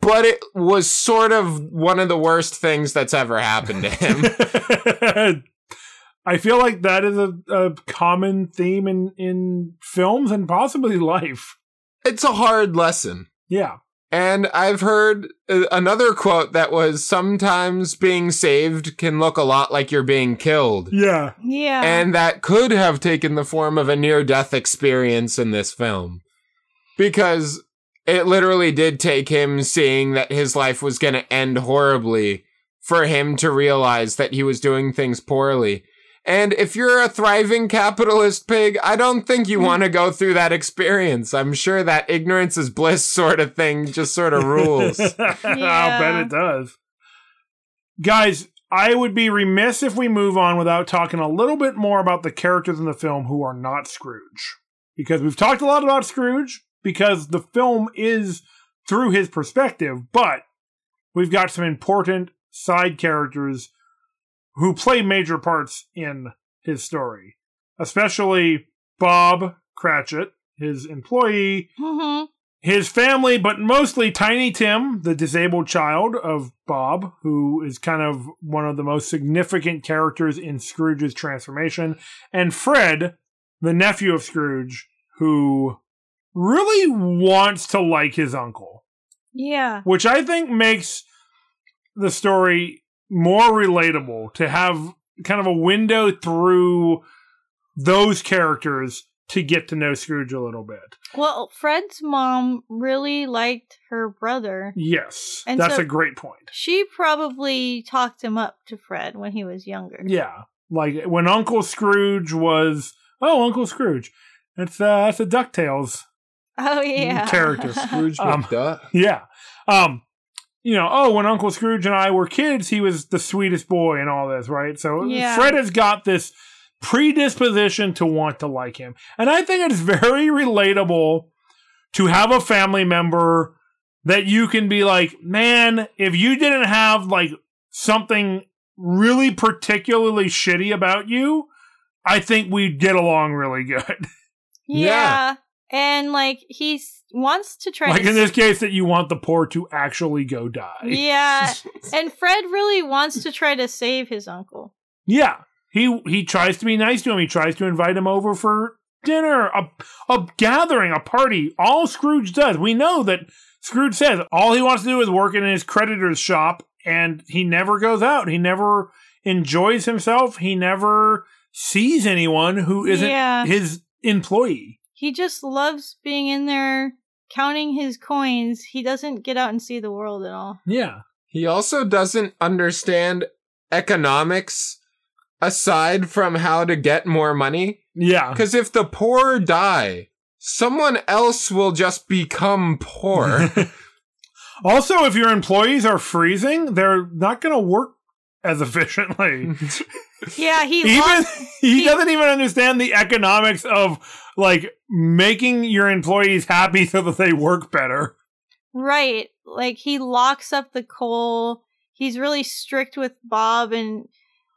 But it was sort of one of the worst things that's ever happened to him. I feel like that is a, a common theme in, in films and possibly life. it's a hard lesson. Yeah. And I've heard uh, another quote that was sometimes being saved can look a lot like you're being killed. Yeah. Yeah. And that could have taken the form of a near death experience in this film. Because it literally did take him seeing that his life was going to end horribly for him to realize that he was doing things poorly. And if you're a thriving capitalist pig, I don't think you hmm. want to go through that experience. I'm sure that ignorance is bliss sort of thing just sort of rules. I'll bet it does. Guys, I would be remiss if we move on without talking a little bit more about the characters in the film who are not Scrooge. Because we've talked a lot about Scrooge, because the film is through his perspective, but we've got some important side characters who play major parts in his story, especially Bob Cratchit, his employee, hmm his family, but mostly Tiny Tim, the disabled child of Bob, who is kind of one of the most significant characters in Scrooge's transformation, and Fred, the nephew of Scrooge, who really wants to like his uncle, Yeah. which I think makes the story more relatable to have kind of a window through those characters to get to know Scrooge a little bit. Well, Fred's mom really liked her brother. Yes, And that's so- a great point. She probably talked him up to Fred when he was younger. Yeah, like when Uncle Scrooge was oh Uncle Scrooge, it's uh that's a Ducktales Oh yeah. character. Scrooge Um, McDuck. yeah, um, you know oh when Uncle Scrooge and I were kids, he was the sweetest boy and all this, right? So Yeah. Fred has got this predisposition to want to like him, and I think it's very relatable to have a family member that you can be like, man, if you didn't have like something really particularly shitty about you, I think we'd get along really good. Yeah. Yeah. And like he s- wants to try like to in this case, that you want the poor to actually go die. Yeah. and Fred really wants to try to save his uncle. Yeah. He he tries to be nice to him. He tries to invite him over for dinner, a, a gathering, a party. All Scrooge does. We know that Scrooge says all he wants to do is work in his creditor's shop and he never goes out. He never enjoys himself. He never sees anyone who isn't Yeah. his employee. He just loves being in there counting his coins. He doesn't get out and see the world at all. Yeah. He also doesn't understand economics aside from how to get more money. Yeah. Because if the poor die, someone else will just become poor. Also, if your employees are freezing, they're not going to work as efficiently. Yeah, he even lost he he- doesn't even understand the economics of like making your employees happy so that they work better. right. Like he locks up the coal. He's really strict with Bob and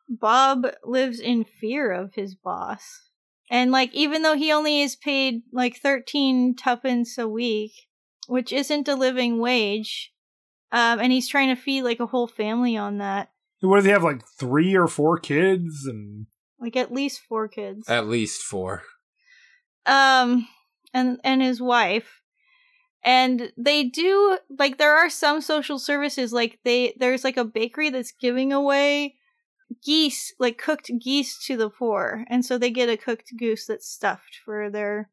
Bob lives in fear of his boss. And like even though he only is paid like 13 tuppence a week, which isn't a living wage, um, and he's trying to feed like a whole family on that. What does he have? Like three or four kids, and Like at least four kids. At least four. Um and and his wife. And they do like there are some social services like they there's like a bakery that's giving away geese like cooked geese to the poor. And so they get a cooked goose that's stuffed for their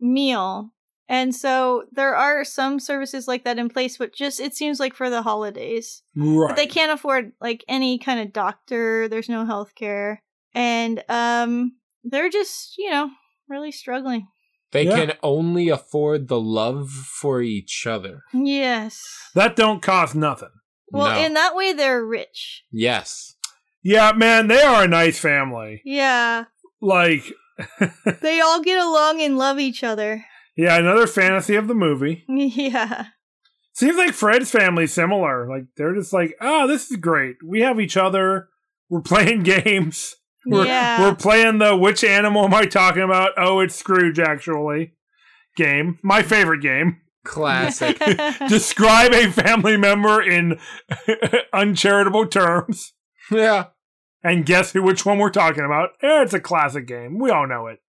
meal. And so there are some services like that in place but just it seems like for the holidays. Right? but they can't afford like any kind of doctor. There's no health care and um they're just you know really struggling They Yeah. can only afford the love for each other. Yes. That don't cost nothing. Well, No. in that way, they're rich. yes. Yeah, man, they are a nice family. Yeah. Like, They all get along and love each other. yeah, another fantasy of the movie. Yeah. Seems like Fred's family similar. Like, they're just like, oh, this is great. We have each other. We're playing games. We're, yeah. we're playing the which animal am I talking about? Oh, it's Scrooge, actually. Game. My favorite game. Classic. Describe a family member in uncharitable terms. yeah. And guess who which one we're talking about. It's a classic game. We all know it.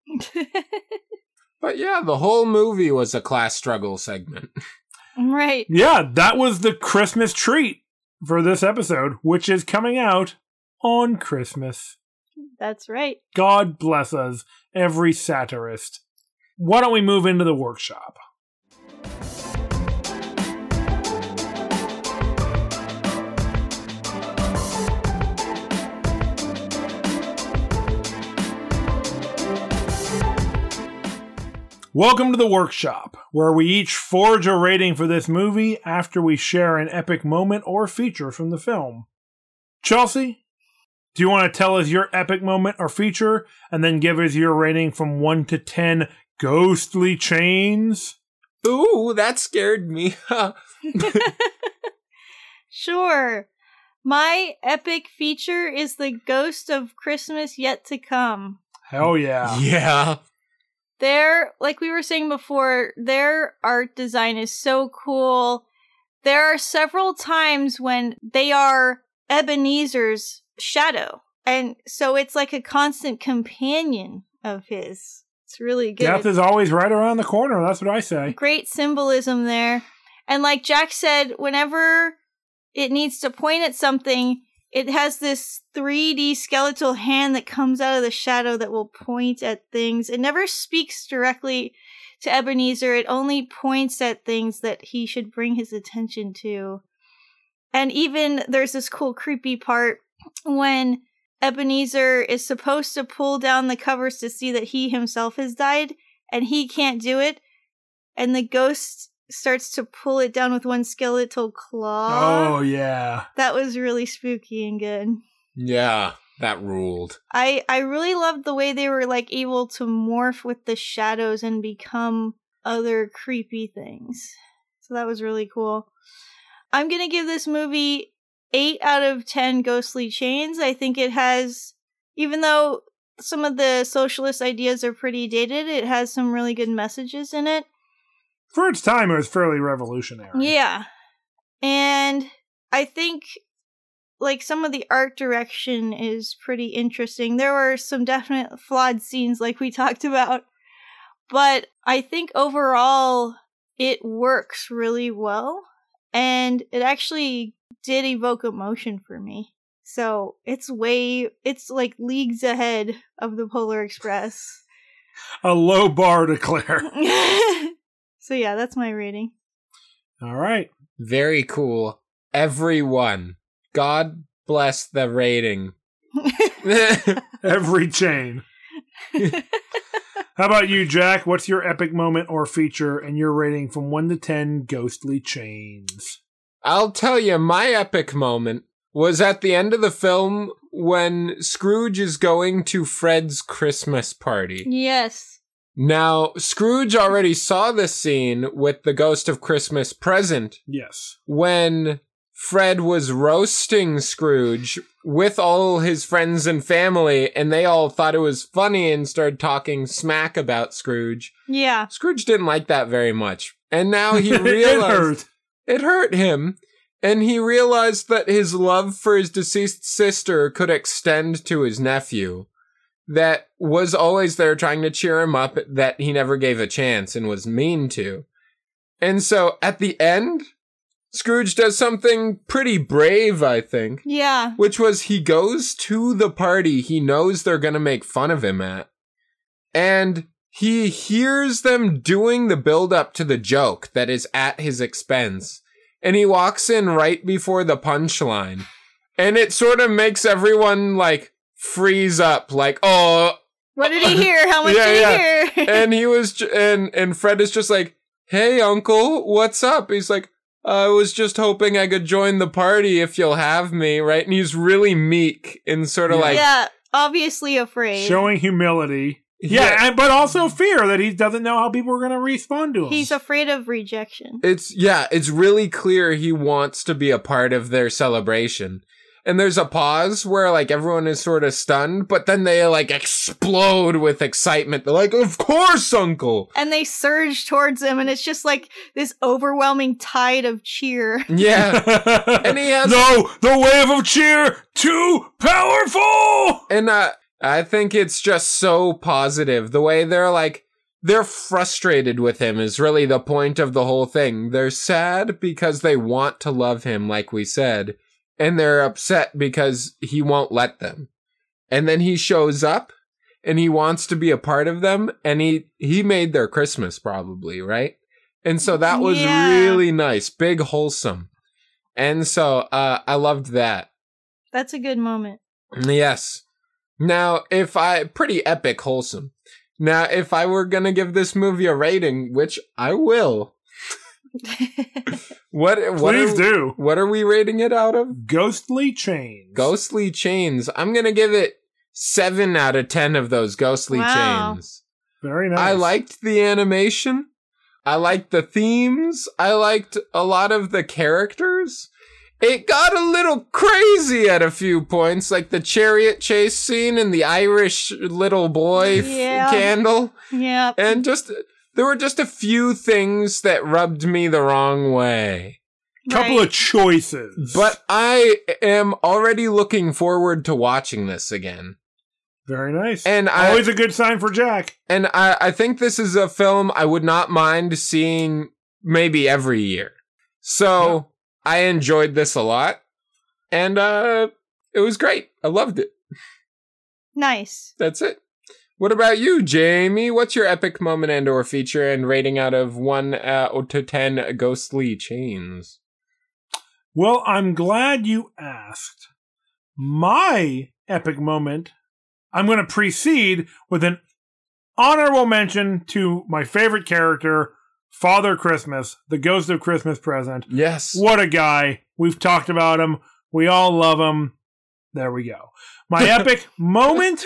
But yeah, the whole movie was a class struggle segment. right. Yeah, that was the Christmas treat for this episode, which is coming out on Christmas. That's right. God bless us, every satirist. Why don't we move into the workshop? Welcome to the workshop, where we each forge a rating for this movie after we share an epic moment or feature from the film. Chelsea, do you want to tell us your epic moment or feature and then give us your rating from 1 to 10 ghostly chains? Ooh, that scared me. Sure. My epic feature is the ghost of Christmas yet to come. Hell yeah. yeah. Their, like we were saying before, their art design is so cool. There are several times when they are Ebenezer's shadow. And so it's like a constant companion of his. It's really good. Death is always right around the corner. That's what I say. Great symbolism there. And like Jack said, whenever it needs to point at something, it has this 3D skeletal hand that comes out of the shadow that will point at things. It never speaks directly to Ebenezer, it only points at things that he should bring his attention to. And even there's this cool, creepy part when Ebenezer is supposed to pull down the covers to see that he himself has died, and he can't do it. And the ghost starts to pull it down with one skeletal claw. Oh, yeah. That was really spooky and good. Yeah, that ruled. I I really loved the way they were like able to morph with the shadows and become other creepy things. So that was really cool. I'm going to give this movie 8 out of 10 ghostly chains. I think it has even though some of the socialist ideas are pretty dated, it has some really good messages in it. For its time, it was fairly revolutionary. Yeah. And I think like some of the art direction is pretty interesting. There were some definite flawed scenes like we talked about. But I think overall it works really well and it actually did evoke emotion for me. So, it's way it's like leagues ahead of the Polar Express. A low bar to clear. so yeah, that's my rating. All right. Very cool. Everyone. God bless the rating. Every chain. How about you, Jack? What's your epic moment or feature and your rating from 1 to 10 ghostly chains? I'll tell you, my epic moment was at the end of the film when Scrooge is going to Fred's Christmas party. yes. Now, Scrooge already saw this scene with the Ghost of Christmas present Yes. when Fred was roasting Scrooge with all his friends and family, and they all thought it was funny and started talking smack about Scrooge. Yeah. Scrooge didn't like that very much. And now he it realized hurt. It hurt him. And he realized that his love for his deceased sister could extend to his nephew, that was always there trying to cheer him up, that he never gave a chance and was mean to. And so at the end, Scrooge does something pretty brave, I think, Yeah. which was he goes to the party he knows they're going to make fun of him at. And he hears them doing the build up to the joke that is at his expense. And he walks in right before the punchline. And it sort of makes everyone like freeze up, like, oh, What did he hear? How much Yeah, did yeah. he hear? and he was, j- and and Fred is just like, "Hey, Uncle, what's up?" He's like, "I was just hoping I could join the party if you'll have me, right?" And he's really meek and sort of Yeah. like, yeah, obviously afraid. Showing humility. Yeah, and, but also fear that he doesn't know how people are going to respond to him. He's afraid of rejection. It's yeah, it's really clear he wants to be a part of their celebration. And there's a pause where like everyone is sort of stunned, but then they like explode with excitement. They're like, "Of course, uncle." And they surge towards him, and it's just like this overwhelming tide of cheer. Yeah. And he has- no, the wave of cheer too powerful. And uh I think it's just so positive. The way they're like they're frustrated with him is really the point of the whole thing. They're sad because they want to love him like we said, and they're upset because he won't let them. And then he shows up and he wants to be a part of them and he he made their Christmas probably, right? And so that was Yeah. really nice, big wholesome. And so uh I loved that. That's a good moment. Yes. Now, if I pretty epic wholesome. Now, if I were gonna give this movie a rating, which I will, what what Please are, do. what are we rating it out of? Ghostly chains. Ghostly chains. I'm gonna give it seven out of ten of those ghostly Wow. chains. Very nice. I liked the animation. I liked the themes. I liked a lot of the characters. It got a little crazy at a few points, like the chariot chase scene and the Irish little boy f- Yeah. candle. yeah. And just, there were just a few things that rubbed me the wrong way. couple right. of choices. But I am already looking forward to watching this again. very nice. And Always a good sign for Jack. And I, I think this is a film I would not mind seeing maybe every year. So I enjoyed this a lot. And uh it was great. I loved it. nice. That's it. What about you, Jamie? What's your epic moment and or feature and rating out of 1 uh, to 10 ghostly chains? Well, I'm glad you asked. My epic moment, I'm going to precede with an honorable mention to my favorite character, Father Christmas, the ghost of Christmas present. Yes. What a guy. We've talked about him. We all love him. There we go. My epic moment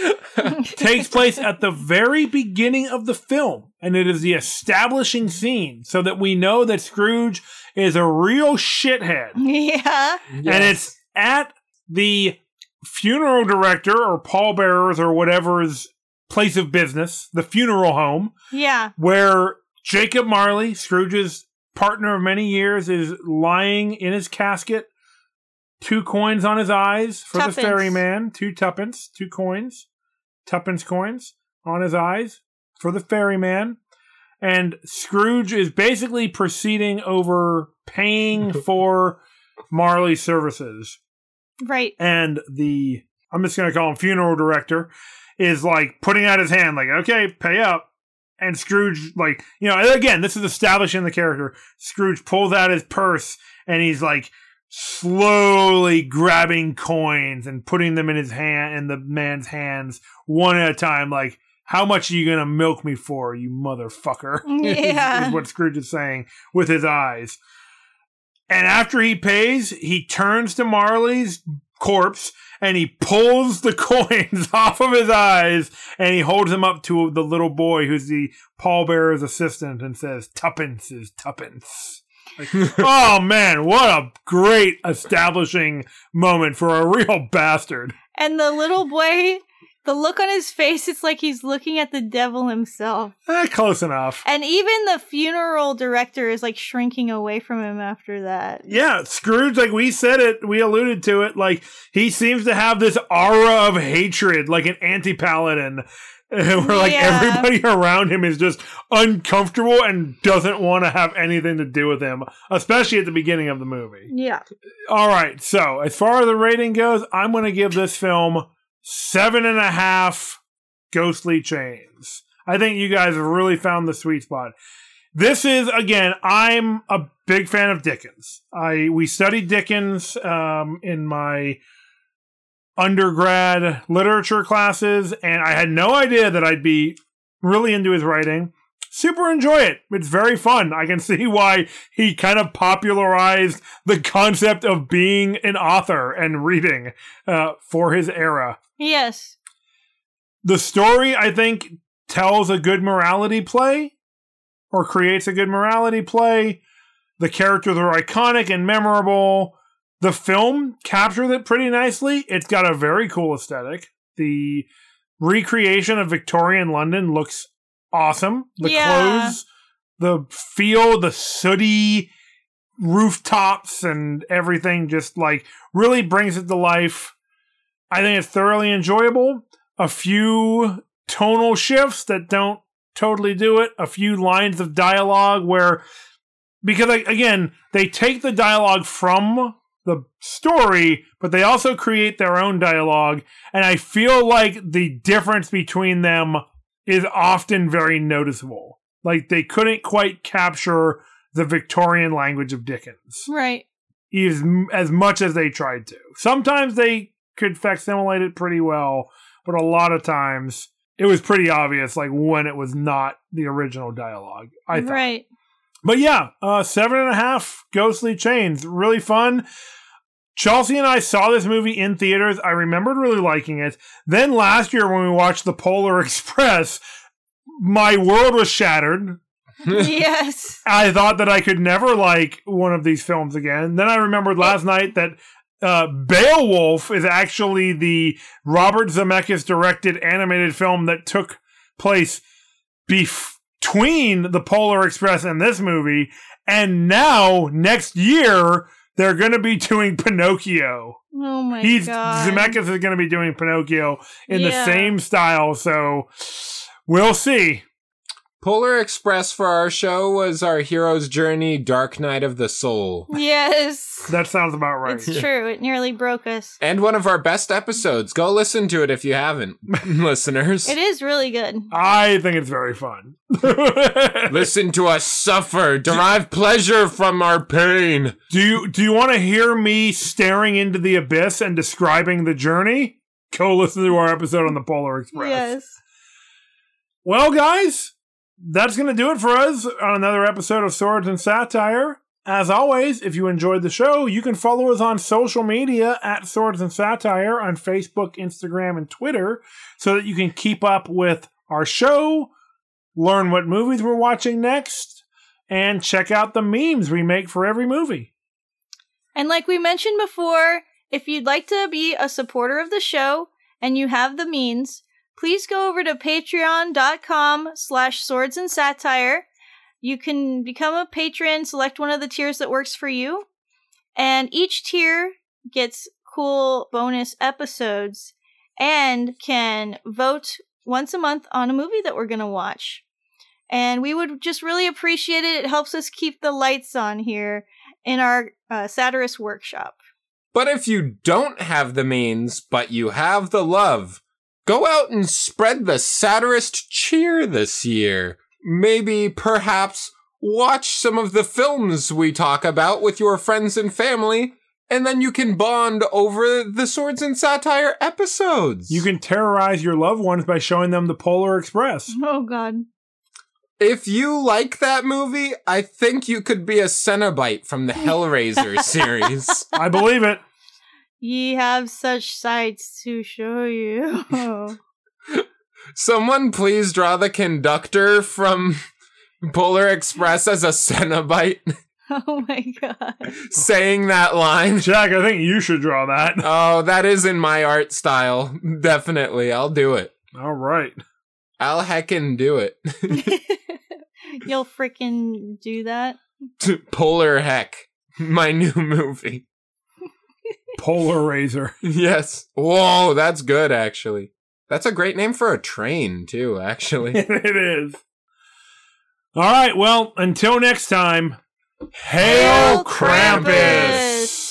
takes place at the very beginning of the film, and it is the establishing scene so that we know that Scrooge is a real shithead. Yeah. And it's at the funeral director or pallbearers or whatever's place of business, the funeral home, Yeah. where Jacob Marley, Scrooge's partner of many years, is lying in his casket, two coins on his eyes for Tuppence. the ferryman, two tuppence, two coins, tuppence coins on his eyes for the ferryman. And Scrooge is basically proceeding over paying for Marley's services Right. and the I'm just gonna call him funeral director is like putting out his hand like okay pay up and Scrooge like you know again this is establishing the character. Scrooge pulls out his purse and he's like slowly grabbing coins and putting them in his hand in the man's hands one at a time like how much are you gonna milk me for you motherfucker? is- Yeah. is what Scrooge is saying with his eyes and after he pays, he turns to Marley's corpse and he pulls the coins off of his eyes and he holds them up to the little boy who's the pallbearer's assistant and says, Tuppence is tuppence. Like, oh man, what a great establishing moment for a real bastard. And the little boy, the look on his face, it's like he's looking at the devil himself. Eh, close enough. And even the funeral director is like shrinking away from him after that. Yeah, Scrooge, like we said it, we alluded to it, like he seems to have this aura of hatred, like an anti paladin, where like Yeah. everybody around him is just uncomfortable and doesn't want to have anything to do with him, especially at the beginning of the movie. Yeah. All right, so as far as the rating goes, I'm going to give this film seven and a half ghostly chains. I think you guys have really found the sweet spot. This is again, I'm a big fan of Dickens. I we studied Dickens um, in my undergrad literature classes, and I had no idea that I'd be really into his writing. Super enjoy it. It's very fun. I can see why he kind of popularized the concept of being an author and reading uh, for his era. Yes. The story, I think, tells a good morality play or creates a good morality play. The characters are iconic and memorable. The film captures it pretty nicely. It's got a very cool aesthetic. The recreation of Victorian London looks awesome. The Yeah. clothes, the feel, the sooty rooftops and everything just like really brings it to life. I think it's thoroughly enjoyable. A few tonal shifts that don't totally do it. A few lines of dialogue where, because again, they take the dialogue from the story, but they also create their own dialogue. And I feel like the difference between them is often very noticeable. Like they couldn't quite capture the Victorian language of Dickens Right. as, as much as they tried to. Sometimes they could facsimilate it pretty well, but a lot of times it was pretty obvious, like when it was not the original dialogue. I thought. Right. But yeah, uh, seven and a half ghostly chains, really fun. Chelsea and I saw this movie in theaters. I remembered really liking it. Then last year when we watched The Polar Express, my world was shattered. yes. I thought that I could never like one of these films again. Then I remembered last night that uh, Beowulf is actually the Robert Zemeckis directed animated film that took place between The Polar Express and this movie. And now, next year, they're going to be doing Pinocchio. Oh my He's god. Zemeckis is going to be doing Pinocchio in the same style. So we'll see. Polar Express for our show was our hero's journey, Dark Night of the Soul. Yes. That sounds about right. It's true. It nearly broke us. And one of our best episodes. Go listen to it if you haven't, listeners. It is really good. I think it's very fun. Listen to us suffer, derive pleasure from our pain. do you do you want to hear me staring into the abyss and describing the journey? Go listen to our episode on the Polar Express. Yes. Well, guys, that's going to do it for us on another episode of Swords and Satire. As always, if you enjoyed the show, you can follow us on social media at Swords and Satire on Facebook, Instagram, and Twitter so that you can keep up with our show, learn what movies we're watching next, and check out the memes we make for every movie. And like we mentioned before, if you'd like to be a supporter of the show and you have the means, please go over to patreon.com slash swords and satire. You can become a patron, select one of the tiers that works for you. And each tier gets cool bonus episodes and can vote once a month on a movie that we're going to watch. And we would just really appreciate it. It helps us keep the lights on here in our uh, satirist workshop. But if you don't have the means, but you have the love, go out and spread the satirist cheer this year. Maybe, perhaps, watch some of the films we talk about with your friends and family, and then you can bond over the Swords and Satire episodes. You can terrorize your loved ones by showing them the Polar Express. Oh God. If you like that movie, I think you could be a Cenobite from the Hellraiser series. I believe it. Ye have such sights to show you. Someone please draw the conductor from Polar Express as a Cenobite oh my god. saying that line. Jack, I think you should draw that. Oh, that is in my art style. Definitely. I'll do it. All right. I'll heckin' do it. You'll freaking do that? Polar Heck. My new movie. Polar Razor. Yes. Whoa, that's good, actually. That's a great name for a train, too, actually. it is. All right. Well, until next time, Hail, Hail Krampus! Krampus!